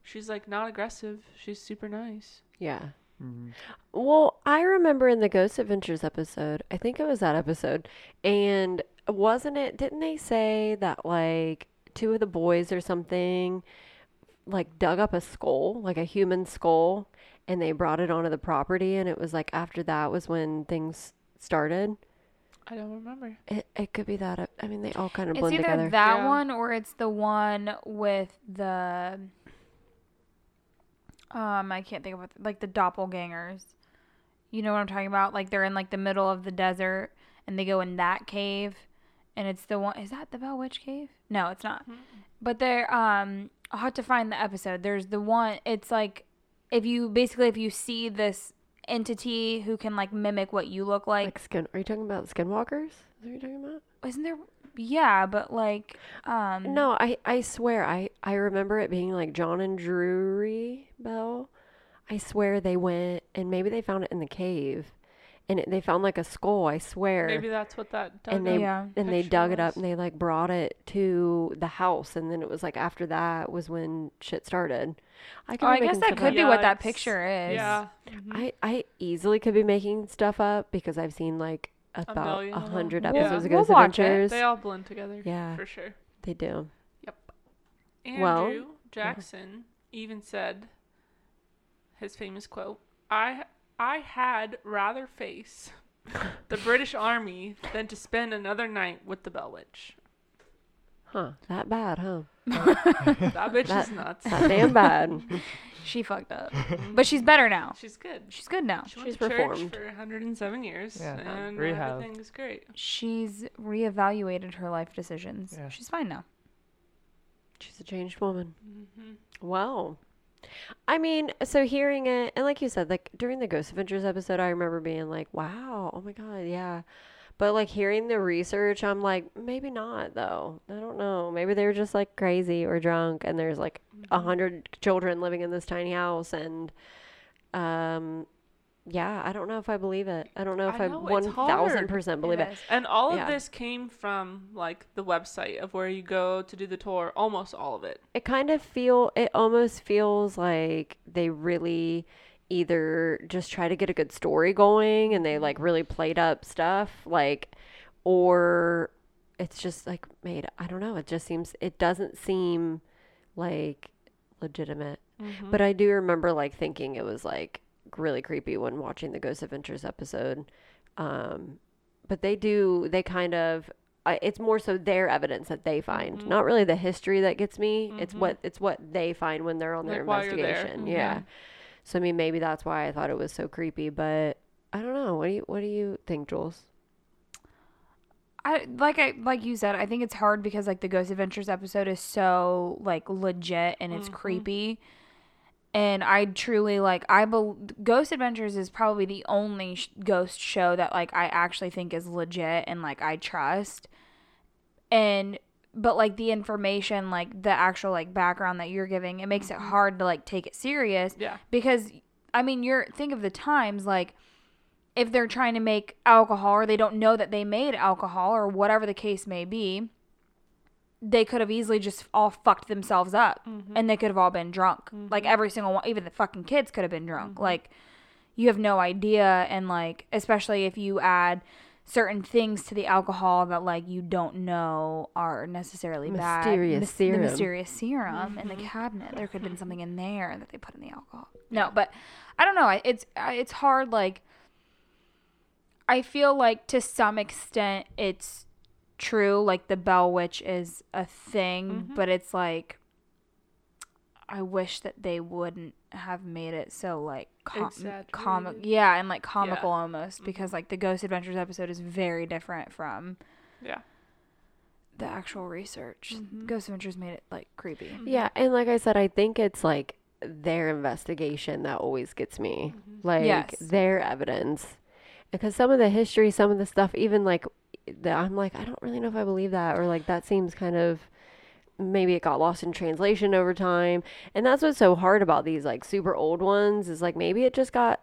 she's like not aggressive. She's super nice. Yeah. Mhm. Well, I remember in the Ghost Adventures episode, I think it was that episode, and wasn't it, didn't they say that like two of the boys or something like dug up a skull, like a human skull, and they brought it onto the property, and it was like after that was when things started? I don't remember. It, it could be that. I mean, they all kind of It's blend either together. that Yeah. one or it's the one with the um I can't think of what like the doppelgangers. You know what I'm talking about? Like they're in like the middle of the desert and they go in that cave and it's the one is that the Bell Witch cave? No, it's not. But they're um I'll have to find the episode. There's the one it's like if you basically if you see this entity who can like mimic what you look like, like skin. Are you talking about skinwalkers? Is that what you're talking about? isn't there yeah, but like um No, I, I swear I, I remember it being like John and Drewry Bell. I swear they went and maybe they found it in the cave, and it, they found like a skull. I swear, Maybe that's what that. and they up Yeah. and they picture dug it up and they like brought it to the house, and then it was like after that was when shit started. I could Oh, I guess that could up. be what that picture is. Yeah. Mm-hmm. I I easily could be making stuff up because I've seen like about a of them. hundred Yeah. episodes of We'll Ghost watch it. Adventures. They all blend together. Yeah. For sure. They do. Yep. Andrew Well- Jackson even said his famous quote, I I had rather face the British Army than to spend another night with the Bell Witch. Huh? That bad, huh? That bitch That- is nuts. That damn bad. She fucked up. But she's better now. She's good. She's good now. She went She's to church performed. for 107 years, Yeah. and Rehab. everything's great. She's reevaluated her life decisions. Yeah. She's fine now. She's a changed woman. hmm Wow. I mean, so hearing it, and like you said, like during the Ghost Adventures episode, I remember being like, wow, oh my God, yeah. But like hearing the research, I'm like, maybe not though. I don't know. Maybe they were just like crazy or drunk, and there's like a hundred children living in this tiny house, and um, yeah, I don't know if I believe it. I don't know if I I, know, it's one thousand percent believe it. And all of Yeah. this came from like the website of where you go to do the tour. Almost all of it. It kind of feel. It almost feels like they really either just try to get a good story going, and they like really played up stuff, like, or it's just like made. I don't know. It just seems. It doesn't seem like legitimate. Mm-hmm. But I do remember like thinking it was like really creepy when watching the Ghost Adventures episode. Um, but they do they kind of I, it's more so their evidence that they find, Mhm. not really the history that gets me. It's Mhm. what it's what they find when they're on their Like, there. investigation. Mhm. Yeah. So I mean, maybe that's why I thought it was so creepy. But I don't know. What do you What do you think, Jules? I like I like you said, I think it's hard because like the Ghost Adventures episode is so like legit and it's Mhm. creepy. And I truly like I bel Ghost Adventures is probably the only sh- ghost show that like I actually think is legit and like I trust. And but like the information like the actual like background that you're giving, it makes it mm-hmm. hard to like take it serious Yeah. because I mean you're think of the times like if they're trying to make alcohol or they don't know that they made alcohol or whatever the case may be, they could have easily just all fucked themselves up mm-hmm. and they could have all been drunk. Like mm-hmm. every single one, even the fucking kids could have been drunk. Like you have no idea. And like, especially if you add certain things to the alcohol that like you don't know are necessarily bad. Mysterious Mys- serum. The mysterious serum in the mm-hmm. cabinet. There could have been something in mm-hmm. there that they put in the alcohol. No, but I don't know. It's it's hard. Like I feel like to some extent it's true. Like the Bell Witch is a thing, mm-hmm. but it's like I wish that they wouldn't have made it so like com- comic. Yeah, and like comical almost mm-hmm. because like the Ghost Adventures episode is very different from Yeah. the actual research. Mm-hmm. Ghost Adventures made it like creepy. Mm-hmm. Yeah, and like I said, I think it's like their investigation that always gets me. Like Yes. their evidence. Because some of the history, some of the stuff, even like that I'm like, I don't really know if I believe that or like that seems kind of maybe it got lost in translation over time. And that's what's so hard about these like super old ones is like maybe it just got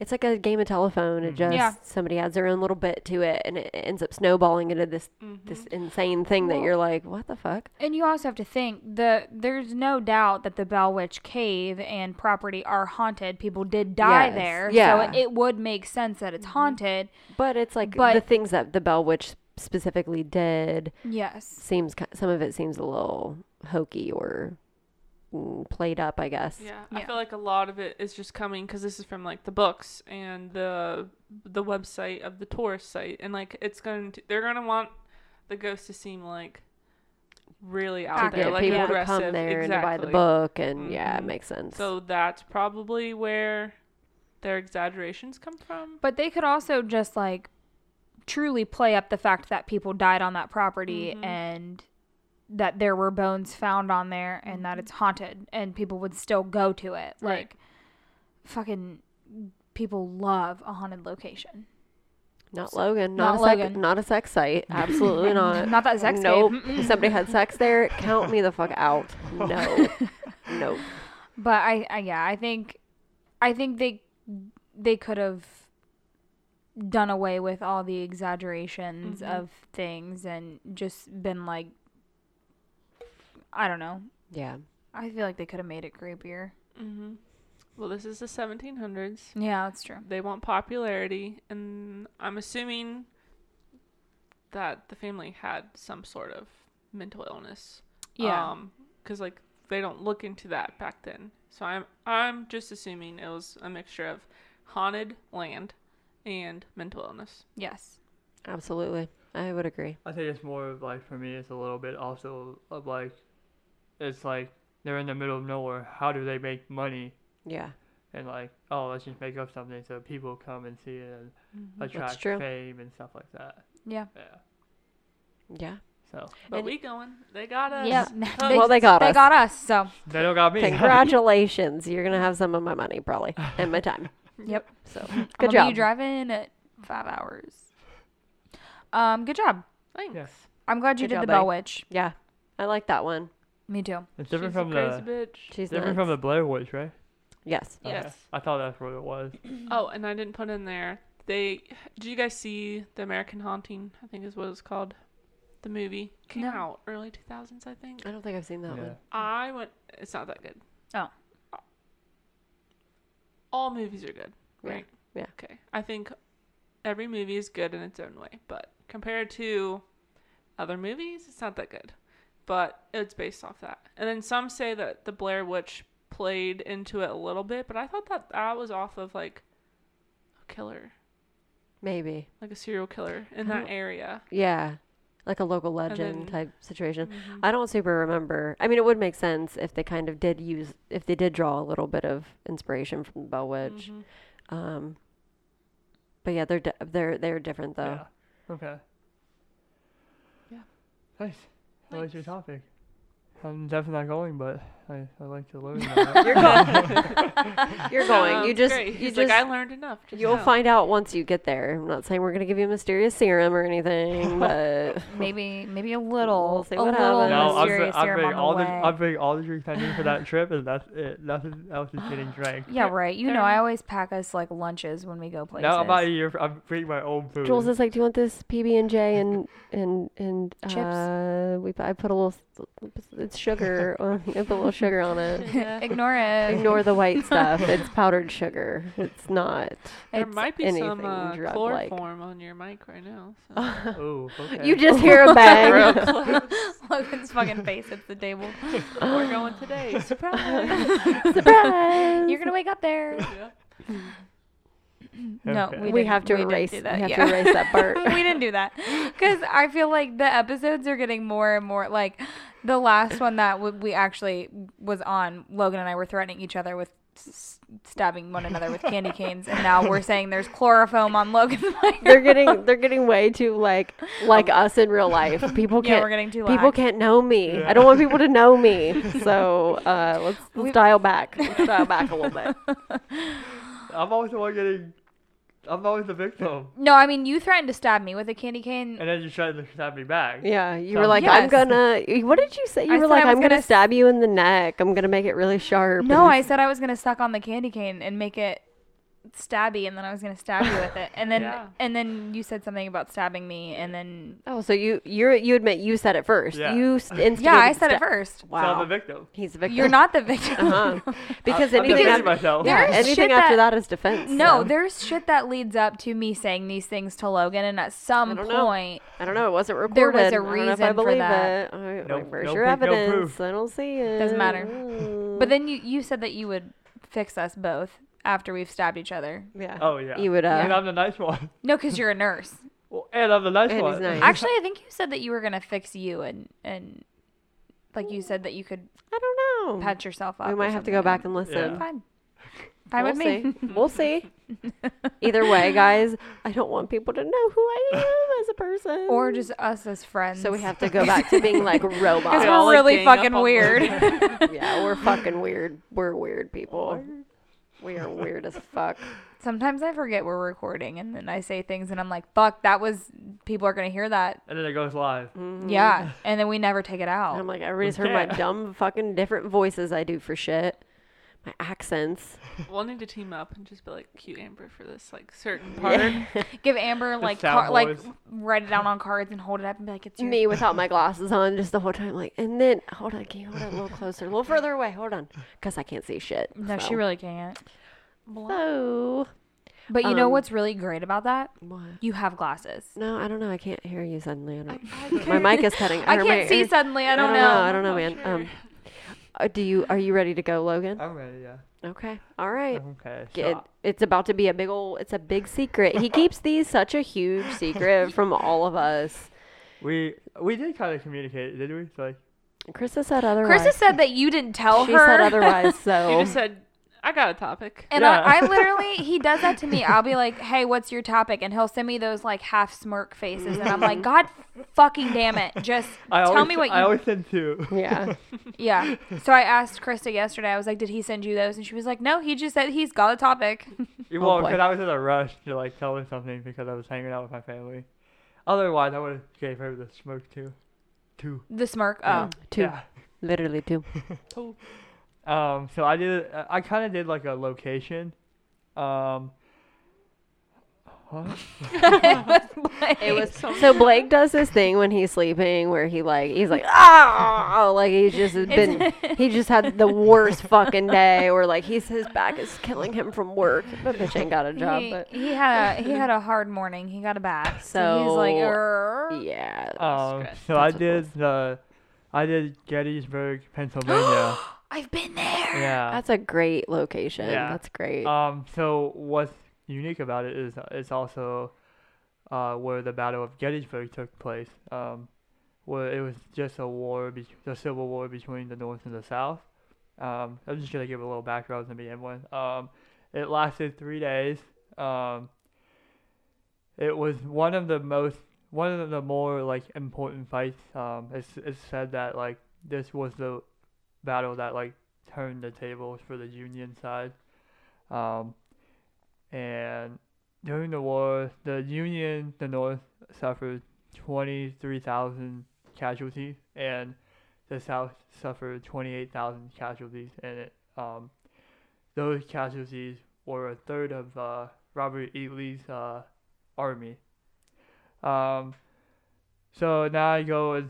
it's like a game of telephone. It mm-hmm. just Yeah. somebody adds their own little bit to it and it ends up snowballing into this this mm-hmm. insane thing that you're like, what the fuck? And you also have to think the there's no doubt that the Bell Witch Cave and property are haunted. People did die Yes, there, yeah. so it, it would make sense that it's mm-hmm. haunted. But it's like But- the things that the Bell Witch specifically did Yes. seems some of it seems a little hokey or mm, played up, I guess. Yeah, I feel like a lot of it is just coming because this is from like the books and the the website of the tourist site, and like it's going to they're gonna want the ghost to seem like really out Active, there, Get like people to aggressive. come there and to buy the book, and yeah, it makes sense. So that's probably where their exaggerations come from. But they could also just like truly play up the fact that people died on that property Mhm. and that there were bones found on there and that it's haunted and people would still go to it. Right. Like fucking people love a haunted location. not Logan, not not, a sex, Logan. not a sex site. Absolutely not. Not that sex. Nope. Somebody had sex there, count me the fuck out. No, no. But I, I yeah, I think I think they they could have done away with all the exaggerations Mhm. of things and just been like I don't know. Yeah. I feel like they could have made it creepier. hmm Well, this is the 1700s. Yeah, that's true. They want popularity, and I'm assuming that the family had some sort of mental illness. Yeah. Um, because like they don't look into that back then. So I'm I'm just assuming it was a mixture of haunted land and mental illness. yes. Absolutely. I would agree. I think it's more of like for me, it's a little bit also of like, it's like they're in the middle of nowhere. How do they make money? Yeah. And like, oh, let's just make up something so people come and see it and Mm-hmm. attract true. fame and stuff like that. Yeah. Yeah. Yeah. So But And- we going. They got us. Yeah. They- Well, they got they us. They got us. So they don't got me. Congratulations. You're going to have some of my money probably and my time. Yep. So I'm good job. Be driving at five hours. Um, good job. Thanks. Yeah. I'm glad you Good did the job, Bell buddy. Witch. Yeah, I like that one. Me too. It's She's different a from crazy the bitch. She's different from the Blair Witch, right? yes. Okay. Yes. I thought that's what it was. Oh, and I didn't put in there. They did you guys see the American Haunting? I think is what it's called. The movie came No. out early 2000s, I think. I don't think I've seen that yeah. one. I went. It's not that good. Oh. All movies are good, right? yeah. Okay. I think every movie is good in its own way, but compared to other movies, it's not that good. But it's based off that. And then some say that the Blair Witch played into it a little bit, but I thought that that was off of like a killer, Maybe. like a serial killer in that area. Yeah. Like a local legend then- type situation. Mhm. I don't super remember. I mean, it would make sense if they kind of did use, if they did draw a little bit of inspiration from the Bell Witch. Mhm. Um, but yeah, they're di- they're they're different though. Yeah. Okay. Yeah. Nice. I like your topic. I'm definitely not going, but I, I like to learn about. You're going. You're going. You Sounds just great. you He's just like, I learned enough. Just you'll now." find out once you get there. I'm not saying we're gonna give you a mysterious serum or anything, but Maybe maybe a little We'll see a what little happens. No, I'm, bring, mysterious I'm serum bringing on the all the way. I'm bringing all the drinks I need for that trip, and that's it. Nothing else is getting drank. yeah, right. You know, I always pack us like lunches when we go places. Now I'm out of here. I'm bringing my own food. Jules is like, "Do you want this PB and J and and and Chips? uh, we I put a little it's sugar. on- I put a little sugar on it. Yeah. Ignore it. Ignore the white stuff. It's powdered sugar. It's not. There it's might be some anything uh, drug-like. chloroform on your mic right now. So. Oh, okay. You just hear a bang. Real. Logan's fucking face hits the table. We're going today. Surprise! Surprise! You're gonna wake up there. yeah. No, Okay. we, We have to we erase- do we that. have to erase that part. we didn't do that because I feel like the episodes are getting more and more like the last one that w- we actually was on. Logan and I were threatening each other with s- stabbing one another with candy canes, and now we're saying there's chloroform on Logan's mic. they're getting they're getting way too like like us in real life. People Um, can't we're getting too people lax. can't know me. Yeah. I don't want people to know me. So uh, let's let's dial back. Let's dial back a little bit. I'm always the one getting. I'm always the victim, No, I mean you threatened to stab me with a candy cane. and then you tried to stab me back. Yeah, you So- were like, I'm gonna. What did you say? You I were said like, I was I'm gonna, gonna stab you in the neck. I'm gonna make it really sharp. No, I said I was gonna suck on the candy cane and make it stabby, and then I was gonna stab you with it, and then Yeah. and then you said something about stabbing me, and then Oh, so you you you admit you said it first. Yeah. You s- instigated. yeah, I the said it sta- first. So I'm Wow, the victim. he's the victim. You're not the victim. Uh-huh. Because I- I'm anything after, myself. yeah, There's anything shit after that- that is defense. No, so. there's shit that leads up to me saying these things to Logan, and at some I don't know. point, I don't know. It wasn't recorded. There was a I don't know if reason I for believe that. it. I, No- like, where's no your proof, evidence? proof. I don't see it. Doesn't matter. Mm. but then you you said that you would fix us both after we've stabbed each other. yeah. Oh yeah. You would. Uh, And I'm the nice one. No, because you're a nurse. Well, and I'm the nice And one. nice. Actually, I think you said that you were gonna fix you, and and like you said that you could I don't know. patch yourself up. we might have to go back and listen. Yeah. Fine. Fine we'll with me. See. We'll see. Either way, guys, I don't want people to know who I am as a person. or just us as friends. so we have to go back to being like robots. Because we're like, really fucking weird. yeah, we're fucking weird. We're weird people. We are weird as fuck. Sometimes I forget we're recording, and then I say things, and I'm like, "Fuck, that was people are gonna hear that." And then it goes live. Mhm. Yeah, and then we never take it And I'm out. like, everybody's heard my dumb fucking different voices I do for shit. My accents. We'll need to team up and just be like cute Amber for this like certain part. Give Amber like car- like write it down on cards and hold it up and be like, "It's your Me without my glasses on just the whole time. Like, and then, hold on, can you hold it a little closer? A little further away. Hold on. Because I can't see shit. No, so. she really can't. So. But you know Um, what's really great about that? What? You have glasses. No, I don't know. I can't hear you suddenly. I I, don't, I my mic is cutting. I don't can't know, see suddenly. I don't, don't know. know. I don't know, man. sure. Um, uh, do you? Are you ready to go, Logan? I'm ready. Yeah. Okay. All right. Okay. It, So, it's about to be a big old. It's a big secret. He keeps these such a huge secret from all of us. we we did kind of communicate, did we? So like, Krista said otherwise. Krista said that you didn't tell she her. said otherwise. You So just said I got a topic. And Yeah. I, I literally, he does that to me. I'll be like, "Hey, what's your topic?" And he'll send me those like half smirk faces, and I'm like, "God, fucking damn it! Just I tell always, me what you." I always send two. yeah. yeah. So I asked Krista yesterday. I was like, "Did he send you those?" And she was like, "No, he just said he's got a topic." well, oh, boy. because I was in a rush to like tell her something because I was hanging out with my family. Otherwise, I would have gave her the smoke too. Two. The smirk. Yeah. Oh, Two. Yeah. Literally two. Um. So I did. I kind of did like a location. Um. What? It was so Blake does this thing when he's sleeping where he like he's like ah like he's just been he just had the worst fucking day or like he's his back is killing him from work. But bitch ain't got a job. he, But he had a he had a hard morning. He got a bath, so, he's like, So, yeah. Um. So I That's what it did the. I did Gettysburg, Pennsylvania. I've been there. yeah. That's a great location. Yeah. That's great. Um, so what's unique about it is it's also uh, where the Battle of Gettysburg took place. Um, where it was just a war, be- the Civil War between the North and the South. Um, I'm just gonna give a little background to begin with. Um, it lasted three days. Um, it was one of the most, one of the more like important fights. Um, it's it's said that like this was the battle that like turned the tables for the Union side. Um, and during the war, the Union, the North, suffered 23,000 casualties, and the South suffered 28,000 casualties. And it, um, those casualties were a third of uh, Robert E. Lee's uh, army. Um, so now I go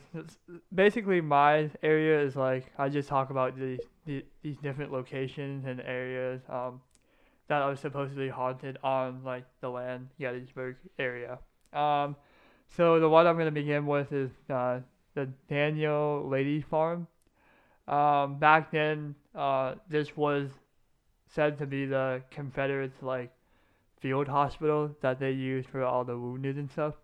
basically my area is like I just talk about these the- these different locations and areas um, that are supposedly haunted on like the land Gettysburg area. Um, so the one I'm gonna begin with is uh, the Daniel Lady Farm. Um, back then, uh, this was said to be the Confederates like field hospital that they used for all the wounded and stuff.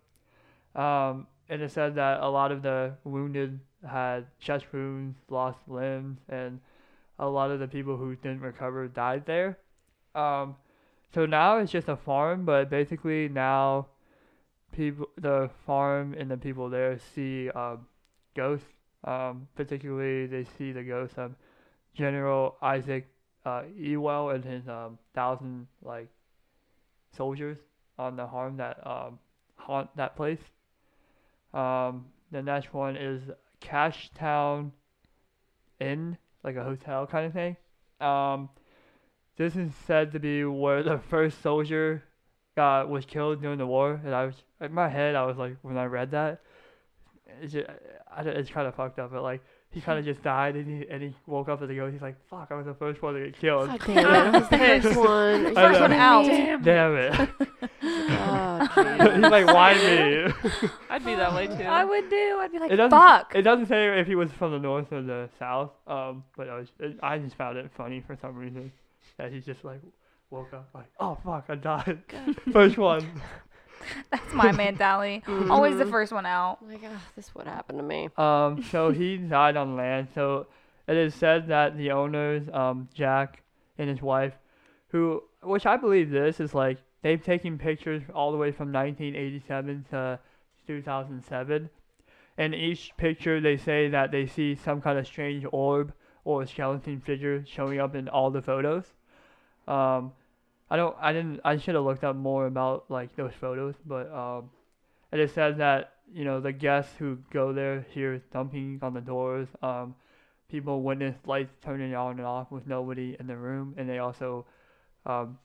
Um, and it said that a lot of the wounded had chest wounds, lost limbs, and a lot of the people who didn't recover died there. Um, so now it's just a farm, but basically now people, the farm and the people there see um, ghosts. Um, particularly, they see the ghost of General Isaac uh, Ewell and his um, thousand like soldiers on the farm that um, haunt that place. Um, the next one is Cashtown Inn, like a hotel kind of thing. Um, this is said to be where the first soldier got was killed during the war, and I was in my head. I was like, when I read that, it's just, I, don't- it's kind of fucked up, but like he kind of just died, and he and he woke up as a ghost. He's like, fuck, I was the first one to get killed. God damn it! I was the first one. I know. First one out. me? Damn it! He's like, why me? I'd be that way too. I would do. I'd be like, It doesn't. fuck. It doesn't say if he was from the north or the south. Um, but I was. It, I just found it funny for some reason that he just like woke up like, oh fuck, I died. First one. That's my mentality. Always the first one out. Like, oh, this would happen to me. Um, so he died on land. So it is said that the owners, um, Jack and his wife, who, which I believe this is like they've taken pictures all the way from 1987 to 2007, and each picture they say that they see some kind of strange orb or skeleton figure showing up in all the photos. Um, I don't, I didn't, I should have looked up more about like those photos, but um, it said that you know the guests who go there hear thumping on the doors. Um, people witness lights turning on and off with nobody in the room, and they also um,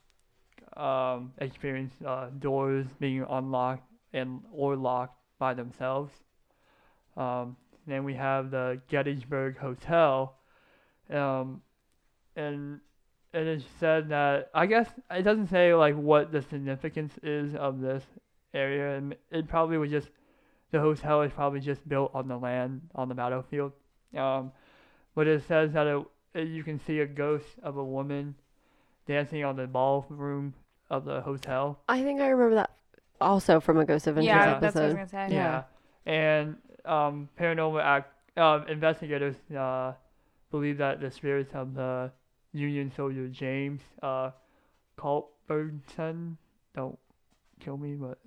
um, experience uh, doors being unlocked and or locked by themselves. Um, then we have the Gettysburg Hotel, um, and it is said that I guess it doesn't say like what the significance is of this area, and it probably was just the hotel is probably just built on the land on the battlefield. Um, but it says that it, it, you can see a ghost of a woman dancing on the ballroom of the hotel. I think I remember that also from a Ghost Adventures Yeah, Yeah. that's what I was episode. gonna say. Yeah. And um, paranormal act um, investigators uh, believe that the spirits of the Union soldier James uh, Culbertson don't kill me, but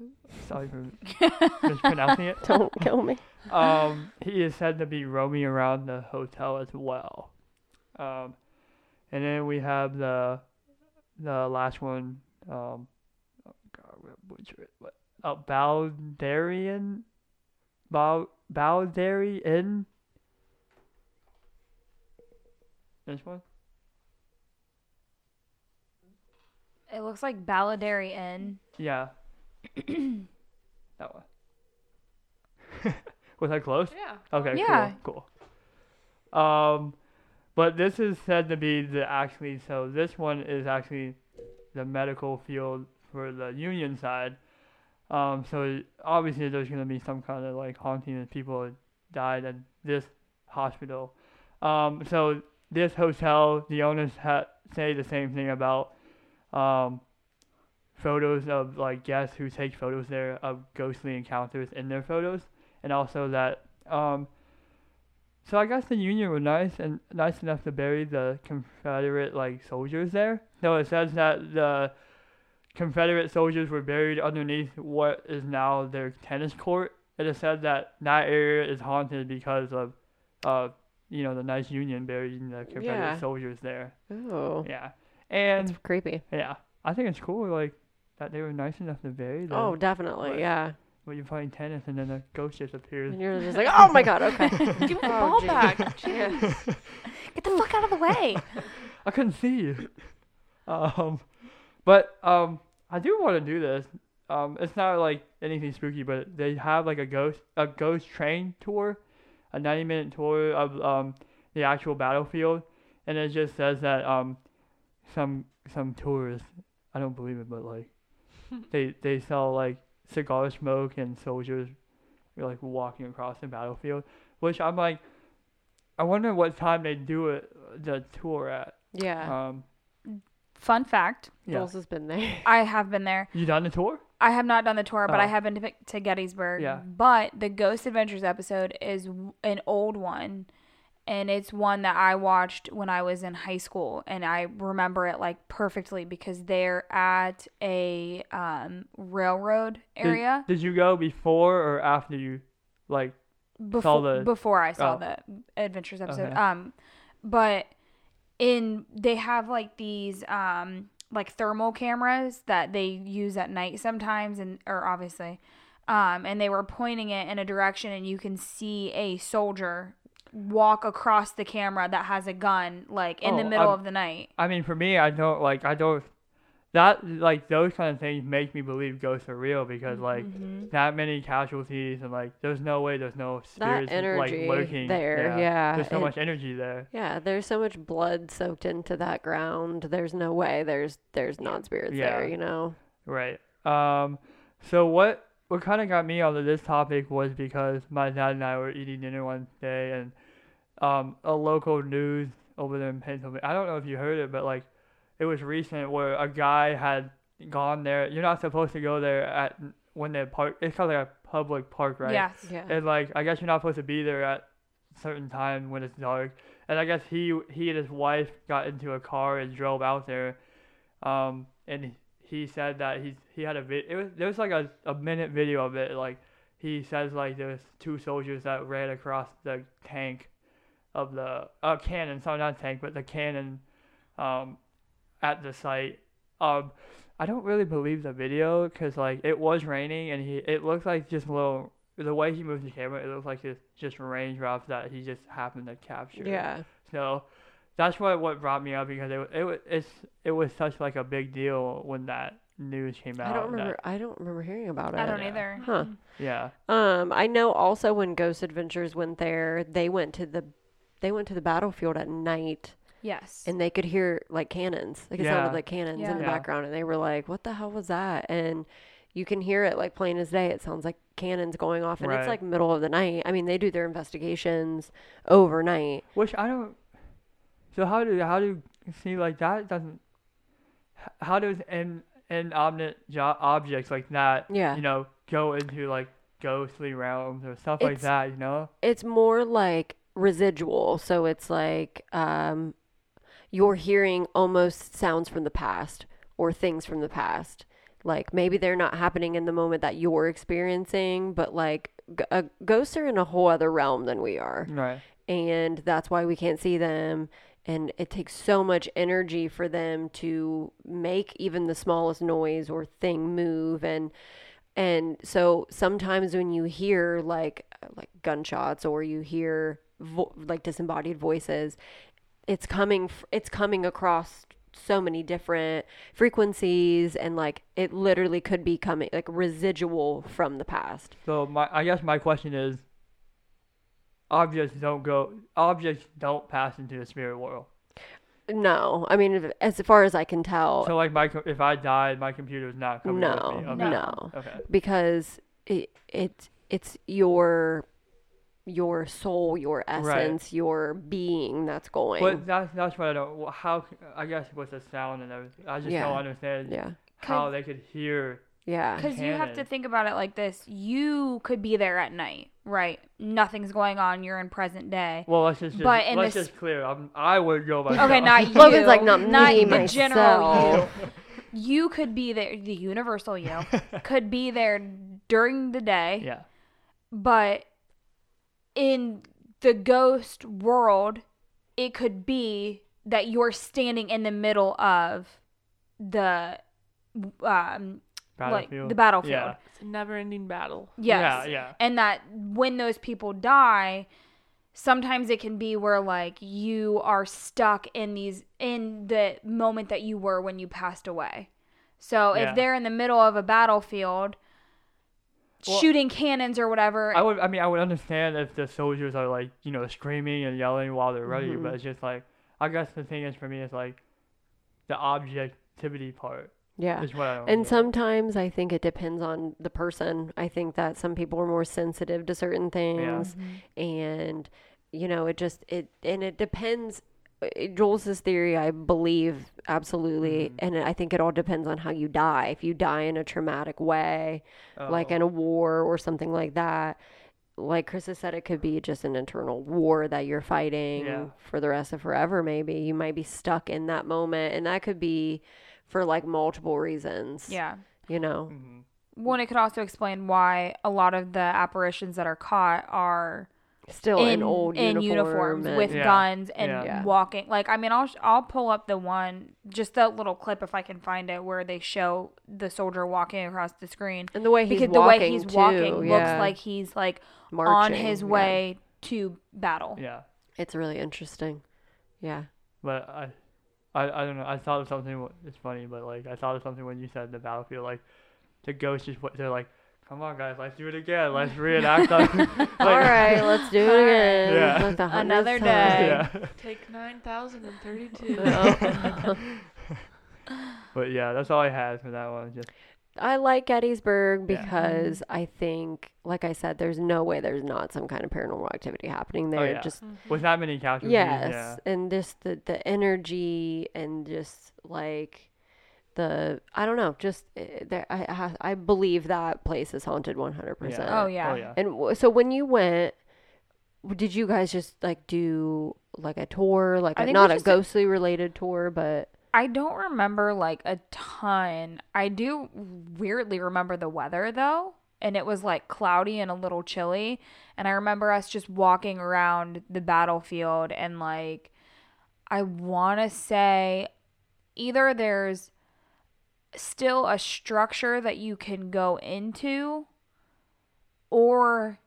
sorry for mispronouncing it. Don't kill me. Um, he is said to be roaming around the hotel as well. Um, and then we have the the last one. Um, oh God, gonna butcher it, but a Baldarian, Bal Baldarian. This one. It looks like Baladerry Inn. Yeah. that one. Was that close? Yeah. Okay, Yeah. cool, cool. Um, but this is said to be the actually, so this one is actually the medical field for the union side. Um, so obviously there's gonna be some kind of like haunting and people died at this hospital. Um, so this hotel, the owners ha- say the same thing about um, photos of like guests who take photos there of ghostly encounters in their photos, and also that um, so I guess the Union were nice and nice enough to bury the Confederate like soldiers there. No, it says that the Confederate soldiers were buried underneath what is now their tennis court. It is said that that area is haunted because of, uh, you know, the nice Union burying the Confederate Yeah. soldiers there. Oh, Yeah, and that's creepy. yeah, I think it's cool like that they were nice enough to bury them. Oh, definitely. Right. Yeah. When you're playing tennis and then a ghost just appears. And you're just like, oh my god. Okay. Give me the Oh, ball geez. back. Yeah. Get the fuck out of the way. I couldn't see you. Um, but um, I do want to do this. Um, it's not like anything spooky, but they have like a ghost a ghost train tour, a 90 minute tour of um the actual battlefield, and it just says that um some some tourists I don't believe it, but like they they sell like cigar smoke and soldiers like walking across the battlefield, which I'm like. I wonder what time they do it, the tour at. Yeah. Um, Fun fact yeah. Jules has been there. I have been there. You done the tour? I have not done the tour, but I Oh. have been to, to Gettysburg. Yeah. But the Ghost Adventures episode is an old one. And it's one that I watched when I was in high school. And I remember it like perfectly because they're at a um, railroad area. Did, you go before or after you, like? before the- before I saw oh. the Adventures episode. Okay. Um, but in they have like these um like thermal cameras that they use at night sometimes, and or obviously, um, and they were pointing it in a direction, and you can see a soldier walk across the camera that has a gun like in the Oh, middle I'm- of the night. I mean, for me, I don't like. I don't. That like those kind of things make me believe ghosts are real because like Mhm. that many casualties and like there's no way there's no spirits energy like lurking there, yeah, There's so and- much energy there. Yeah, there's so much blood soaked into that ground. There's no way there's there's non spirits Yeah. there, you know. Right. Um. So what what kind of got me onto this topic was because my dad and I were eating dinner one day and um a local news over there in Pennsylvania. I don't know if you heard it, but like it was recent where a guy had gone there. You're not supposed to go there at when they park. It's kind of like a public park, right? Yes. Yeah. And like I guess you're not supposed to be there at certain time when it's dark. And I guess he he and his wife got into a car and drove out there. Um and he said that he he had a vid it was there was like a, a minute video of it like he says like there's two soldiers that ran across the tank of the uh cannon, sorry not tank, but the cannon um at the site. Um I don't really believe the video because like it was raining and he it looked like just a little the way he moved the camera it looked like it's just raindrops that he just happened to capture. Yeah. So that's what what brought me up because it it wa- it's it was such like a big deal when that news came out. I don't that- remember I don't remember hearing about it. I don't Yeah. either. Huh. yeah. Um, I know also when Ghost Adventures went there, they went to the they went to the battlefield at night Yes. and they could hear like cannons. Like it Yeah. sounded like cannons Yeah. in the Yeah. background and they were like, What the hell was that? And you can hear it like plain as day. It sounds like cannons going off and Right. it's like middle of the night. I mean, they do their investigations overnight. Which I don't. So how do how do see like that doesn't? How does an inanimate jo- objects like that? Yeah. You know, go into like ghostly realms or stuff like that. You know. It's more like residual. So it's like um, you're hearing almost sounds from the past or things from the past. Like maybe they're not happening in the moment that you're experiencing, but like g- uh, ghosts are in a whole other realm than we are. Right. And that's why we can't see them. And it takes so much energy for them to make even the smallest noise or thing move. And And so sometimes when you hear like like gunshots or you hear vo- like disembodied voices, it's coming f- it's coming across so many different frequencies and like it literally could be coming like residual from the past. So my, I guess my question is, objects don't go, objects don't pass into the spirit world. No, I mean if- as far as I can tell, So like my, if I died, my computer is not coming no, with me. Okay. no, Okay. because it it it's your your soul, your essence, your being that's going. But that's that's what I don't. How I guess with the sound and everything, I just Yeah. don't understand yeah, how they could hear. yeah, Because you have to think about it like this: you could be there at night, right? Nothing's going on. You're in present day. Well, let's just, just But in let's this- just clear. I'm, I would go by. Okay, not you. Logan's like, not me, the general you. You could be there. The universal you could be there during the day, Yeah. but in the ghost world, it could be that you're standing in the middle of the um like the battlefield. Yeah. It's a never-ending battle. Yes. Yeah. Yeah. And that when those people die, sometimes it can be where like you are stuck in these in the moment that you were when you passed away. So Yeah. if they're in the middle of a battlefield Well, shooting cannons or whatever, I would. I mean, I would understand if the soldiers are like, you know, screaming and yelling while they're ready, Mhm. but it's just like, I guess the thing is for me is like, the objectivity part yeah. is what I. And get. sometimes I think it depends on the person. I think that some people are more sensitive to certain things, and you know, it just it and it depends. Uh, Joel's theory, I believe absolutely, Mhm. and I think it all depends on how you die. If you die in a traumatic way, like Oh. in a war or something like that, like Chris has said, it could be just an internal war that you're fighting Yeah. for the rest of forever. Maybe you might be stuck in that moment, and that could be for like multiple reasons. yeah. you know. Mhm. One, it could also explain why a lot of the apparitions that are caught are Still in, old in uniform uniforms and- with Yeah. guns and Yeah. Yeah. walking. Like I mean, I'll I'll pull up the one, just that little clip if I can find it, where they show the soldier walking across the screen. and the way he's because the walking way he's too, walking looks like he's like Marching, on marching, his yeah. way to battle. Yeah. It's really interesting. Yeah. But I, I, I don't know. I thought of something. wh- It's funny, but like I thought of something when you said the battlefield. Like the ghosts just what they're like. Come on, guys, let's do it again. Let's reenact. on-" like, All right, let's do it again. Yeah. Like Another time. day. Yeah. Take 9,032. Oh. But yeah, that's all I had for that one. Just I like Gettysburg Yeah. because mm-hmm. I think, like I said, there's no way there's not some kind of paranormal activity happening oh, there. Oh, yeah. Just mm-hmm. with that many casualties. yes, Yeah. and just the the energy and just like the I don't know, just uh, there. I I I believe that place is haunted 100. percent Oh yeah. Oh yeah. And w- so when you went, did you guys just like do like a tour, like I a, think we not a just did- ghostly related tour, but I don't remember like a ton. I do weirdly remember the weather though, and it was like cloudy and a little chilly. And I remember us just walking around the battlefield and like I want to say either there's still a structure that you can go into or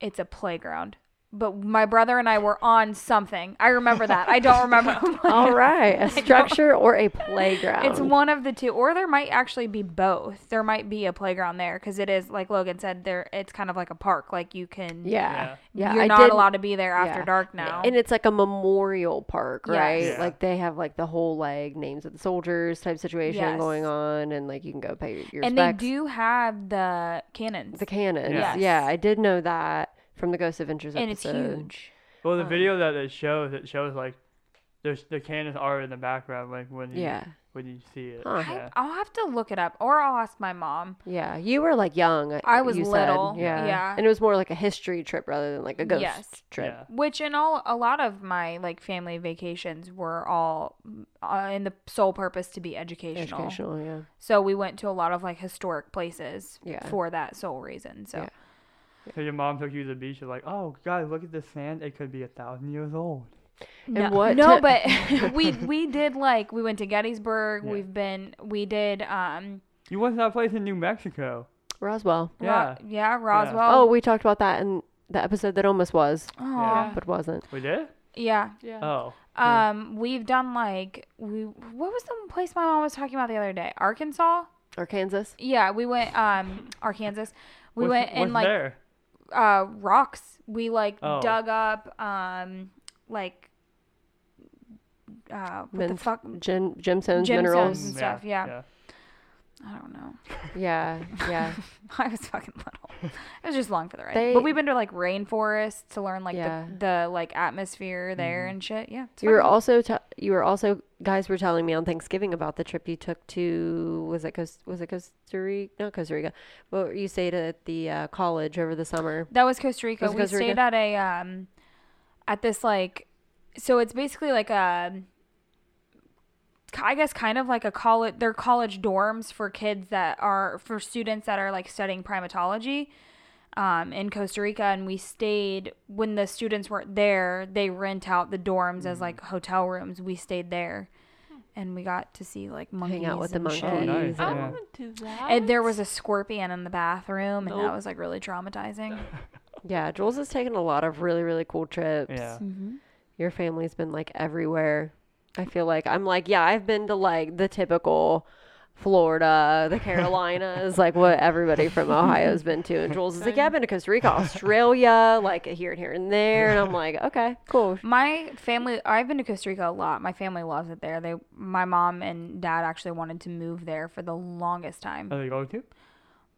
it's a playground. But my brother and I were on something. I remember that. I don't remember. all right, a structure or a playground. It's one of the two, or there might actually be both. There might be a playground there because it is like Logan said. There, it's kind of like a park. Like you can, yeah, yeah. you're I not did- allowed to be there after yeah. dark now. And it's like a memorial park, Yes. right? Yeah. Like they have like the whole like names of the soldiers type situation Yes. going on, and like you can go pay your and they do have the cannons, the cannons. Yes. Yeah, I did know that from the Ghost Adventures episode. and it's huge. Well, the Um, video that it shows, it shows like there's the cannons are in the background, like when you Yeah, when you see it. Huh. Yeah. I, I'll have to look it up, or I'll ask my mom. yeah. You were like young. I was you said. little, Yeah. yeah. and it was more like a history trip rather than like a ghost Yes. trip. Yeah. Which in all, a lot of my like family vacations were all uh, in the sole purpose to be educational. Educational, yeah. So we went to a lot of like historic places Yeah. for that sole reason. So Yeah. So your mom took you to the beach. You're like, oh, guys, look at this sand. It could be a thousand years old. no, what no, to- but we we did like we went to Gettysburg. Yeah. We've been we did um You went to that place in New Mexico. Roswell. Ro- Yeah. yeah, Roswell. Oh, we talked about that in the episode that almost was, Oh, Yeah. but wasn't. We did? yeah. Yeah. Oh. Um, we've done like we. What was the place my mom was talking about the other day? Arkansas. Arkansas. Yeah, we went. Um, Arkansas. We What's- went and like there? Uh rocks. We like Oh. dug up um like uh what the fuck Gem, gemstones, Gemstones. minerals. and stuff, yeah. I don't know. Yeah, yeah. I was fucking little. It was just long for the ride. They- but we've been to like rainforests to learn like Yeah. the, the like atmosphere there and shit. Yeah. You were also t- you were also guys were telling me on Thanksgiving about the trip you took to was it Costa, was it Costa Rica? No, Costa Rica. Well, you stayed at the uh, college over the summer. That was Costa Rica. Was we Costa Rica? stayed at a um at this like so it's basically like a I guess kind of like a college they're college dorms for kids that are for students that are like studying primatology um in Costa Rica and we stayed when the students weren't there they rent out the dorms as like hotel rooms we stayed there and we got to see like monkeys out with the and shit. monkeys. Oh, nice. I Yeah. want to do that. And there was a scorpion in the bathroom and that was like really traumatizing. Yeah, Jules has taken a lot of really really cool trips. Yeah. mm-hmm. Your family's been like everywhere. I feel like I'm like yeah, I've been to like the typical Florida, the Carolinas, like what everybody from Ohio's been to. And Jules is like, yeah, I've been to Costa Rica, Australia, like here and here and there. And I'm like, okay, cool. My family, I've been to Costa Rica a lot. My family loves it there. They, my mom and dad actually wanted to move there for the longest time. Are they going to?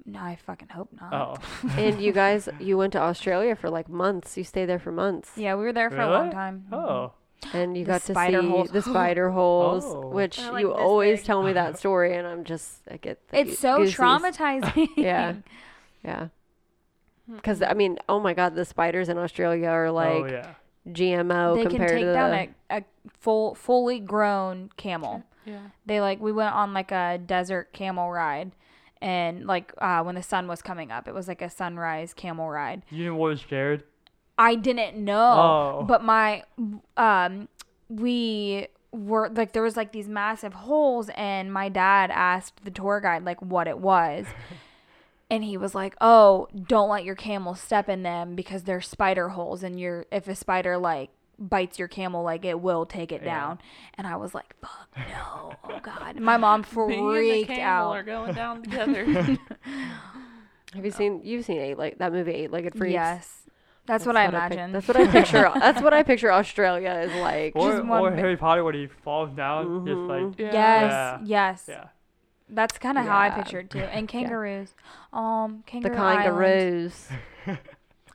No, I fucking hope not. Oh. And you guys, you went to Australia for like months. You stayed there for months. Yeah, we were there for a long time. Oh. And you The got to see holes. the spider holes, Oh. which like you always big. tell me that story, and I'm just I get the It's so goosies. traumatizing. Yeah. Yeah, because I mean, oh my God, the spiders in Australia are like oh yeah. GMO they can take to the. down a, a full, fully grown camel. Yeah. They like we went on like a desert camel ride, and like uh, when the sun was coming up, it was like a sunrise camel ride. You didn't was scared? I didn't know, Oh. but my um we were like there was like these massive holes and my dad asked the tour guide like what it was. and he was like, "Oh, don't let your camel step in them because they're spider holes and you're if a spider like bites your camel like it will take it Yeah. down." And I was like, "Fuck no. Oh god." My mom Me and the freaked camel out. are going down together. Have you seen you've seen eight like that movie Eight Legged Freaks? Yes. That's, what I pic- imagine. that's what I picture. that's what I picture Australia is like. Or, Just one or big- Harry Potter when he falls down, just like Yeah. Yes, Yeah. yes. yeah. That's kind of how I pictured too. And kangaroos. Um, the kangaroo Island. kangaroos.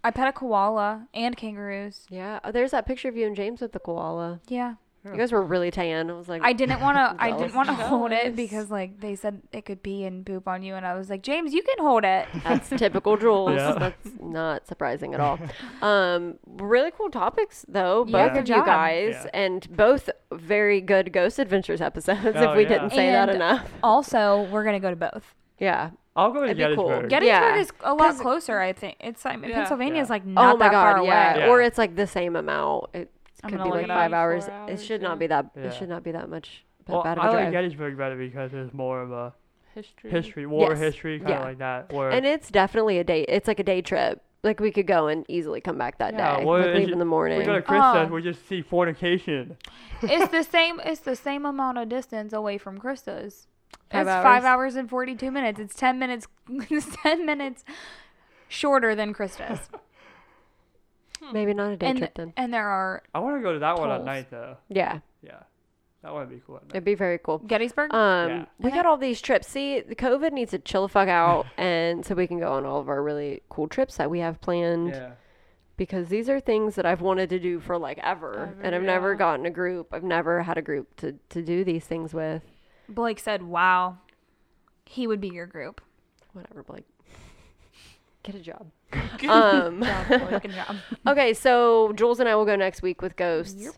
I pet a koala and kangaroos. Yeah, oh, there's that picture of you and James with the koala. Yeah. You guys were really tan. I was like, I didn't want to. I didn't want to hold it because like they said it could pee and poop on you, and I was like, James, you can hold it. That's typical Jules. Yeah. That's not surprising at all. Um, really cool topics though, both Yeah, of you guys, Yeah. and both very good Ghost Adventures episodes. Oh, if we yeah. didn't say that enough, Also, we're gonna go to both. yeah. I'll go to It'd be cool. Gettysburg. Gettysburg Yeah. is a lot closer. I think it's like Yeah. Pennsylvania is like not oh my that god, far yeah. away. Yeah. Or it's like the same amount. It I'm could be like five up. hours. It should yeah. not be that. Yeah. It should not be that much. Well, bad of I a like drive. Gettysburg better because it's more of a History. history, war Yes. history, kind of Yeah. like that. Or And it's definitely a day. It's like a day trip. Like we could go and easily come back that Yeah, day. well, like leave in the morning. we go to Krista's, Oh. we just see fornication. it's the same. It's the same amount of distance away from Krista's. Five it's hours? five hours and forty two minutes. It's ten minutes. it's ten minutes shorter than Krista's. Maybe not a day and trip then. and there are I want to go to that one at night though. Yeah, Yeah, that would be cool at night. it'd be very cool. Gettysburg. Um, Yeah. we And got all these trips. See, the COVID needs to chill the fuck out, and so we can go on all of our really cool trips that we have planned. Yeah. Because these are things that I've wanted to do for like ever, Ever, and I've never gotten a group. I've never had a group to to do these things with. Blake said, "Wow, he would be your group." Whatever, Blake. Get a job. um, Good job. okay, so Jules and I will go next week with Ghosts.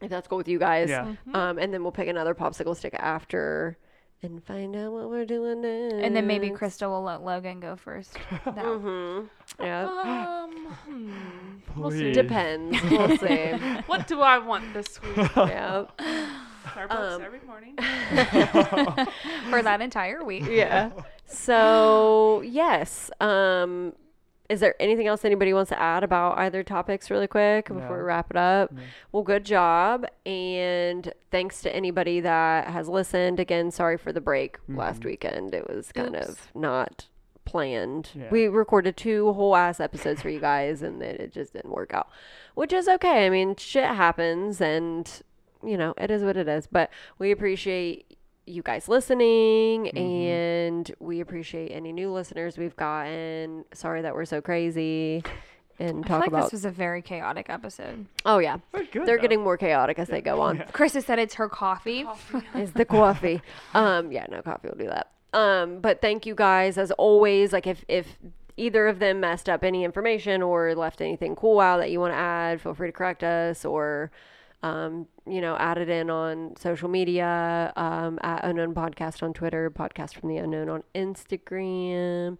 If that's cool with you guys. Yeah. Um, and then we'll pick another popsicle stick after and find out what we're doing next. And then maybe Krista will let Logan go first. No. Mm-hmm. Yeah. Um, hmm. We'll see. Depends. We'll see. What do I want this week? yeah. Starbucks Um, every morning. For that entire week. Yeah. So yes. Um, is there anything else anybody wants to add about either topics really quick before No. we wrap it up? No. Well, good job. And thanks to anybody that has listened. Again, sorry for the break last Mhm. weekend. It was kind Oops. of not planned. Yeah. We recorded two whole ass episodes for you guys and then it just didn't work out, which is okay. I mean, shit happens and, you know, it is what it is. But we appreciate you guys listening Mm-hmm. and we appreciate any new listeners we've gotten. Sorry that we're so crazy and I feel talk like about. this was a very chaotic episode. oh, yeah. Good, They're though. getting more chaotic as they go on. Chris has said it's her coffee. It's the coffee. Um, yeah, no coffee will do that. Um, but thank you guys as always. Like if if either of them messed up any information or left anything cool out that you want to add, feel free to correct us or um, you know, add it in on social media, um, at Unknown Podcast on Twitter, Podcast from the Unknown on Instagram,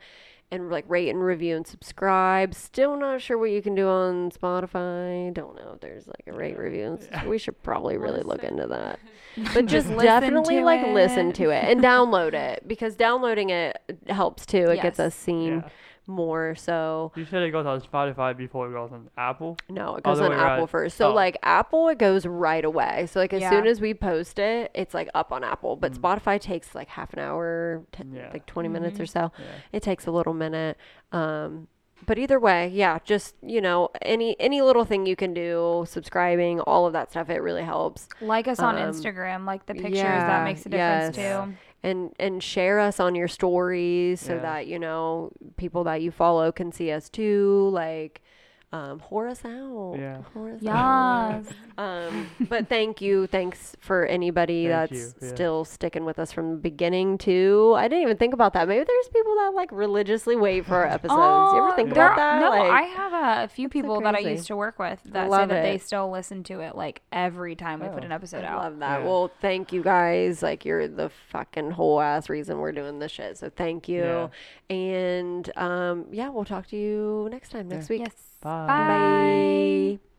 and like rate and review and subscribe. Still not sure what you can do on Spotify. Don't know if there's like a rate review. And. We should probably really look into that. But just Listen definitely like it. listen to it and download it because downloading it helps too. It gets us seen Yeah. More. So You said it goes on Spotify before it goes on Apple. no, it goes the on Apple right. first. So Oh. like Apple, it goes right away. So like as Yeah. soon as we post it, it's like up on Apple. But Mm. Spotify takes like half an hour, t- Yeah. like 20 minutes Mm-hmm. or so. Yeah. It takes a little minute. Um, but either way, yeah, just you know, any any little thing you can do, subscribing, all of that stuff, it really helps. Like us on Um, Instagram, like the pictures. yeah, that makes a difference yes. too. And and share us on your stories so Yeah. that you know people that you follow can see us too like um whore us out Yeah. Whore us out. Um but thank you thanks for anybody Thank that's yeah. still sticking with us from the beginning too i didn't even think about that maybe there's people that like religiously wait for our episodes you ever Oh, think there about are- that No, Like, I have a, a few so people that I used to work with that say love that they still listen to it like every time we put Oh. an episode I out. love that. Yeah. Well, thank you guys. Like you're the fucking whole ass reason we're doing this shit. So thank you. And um yeah, we'll talk to you next time next week. Yes. Bye. Bye.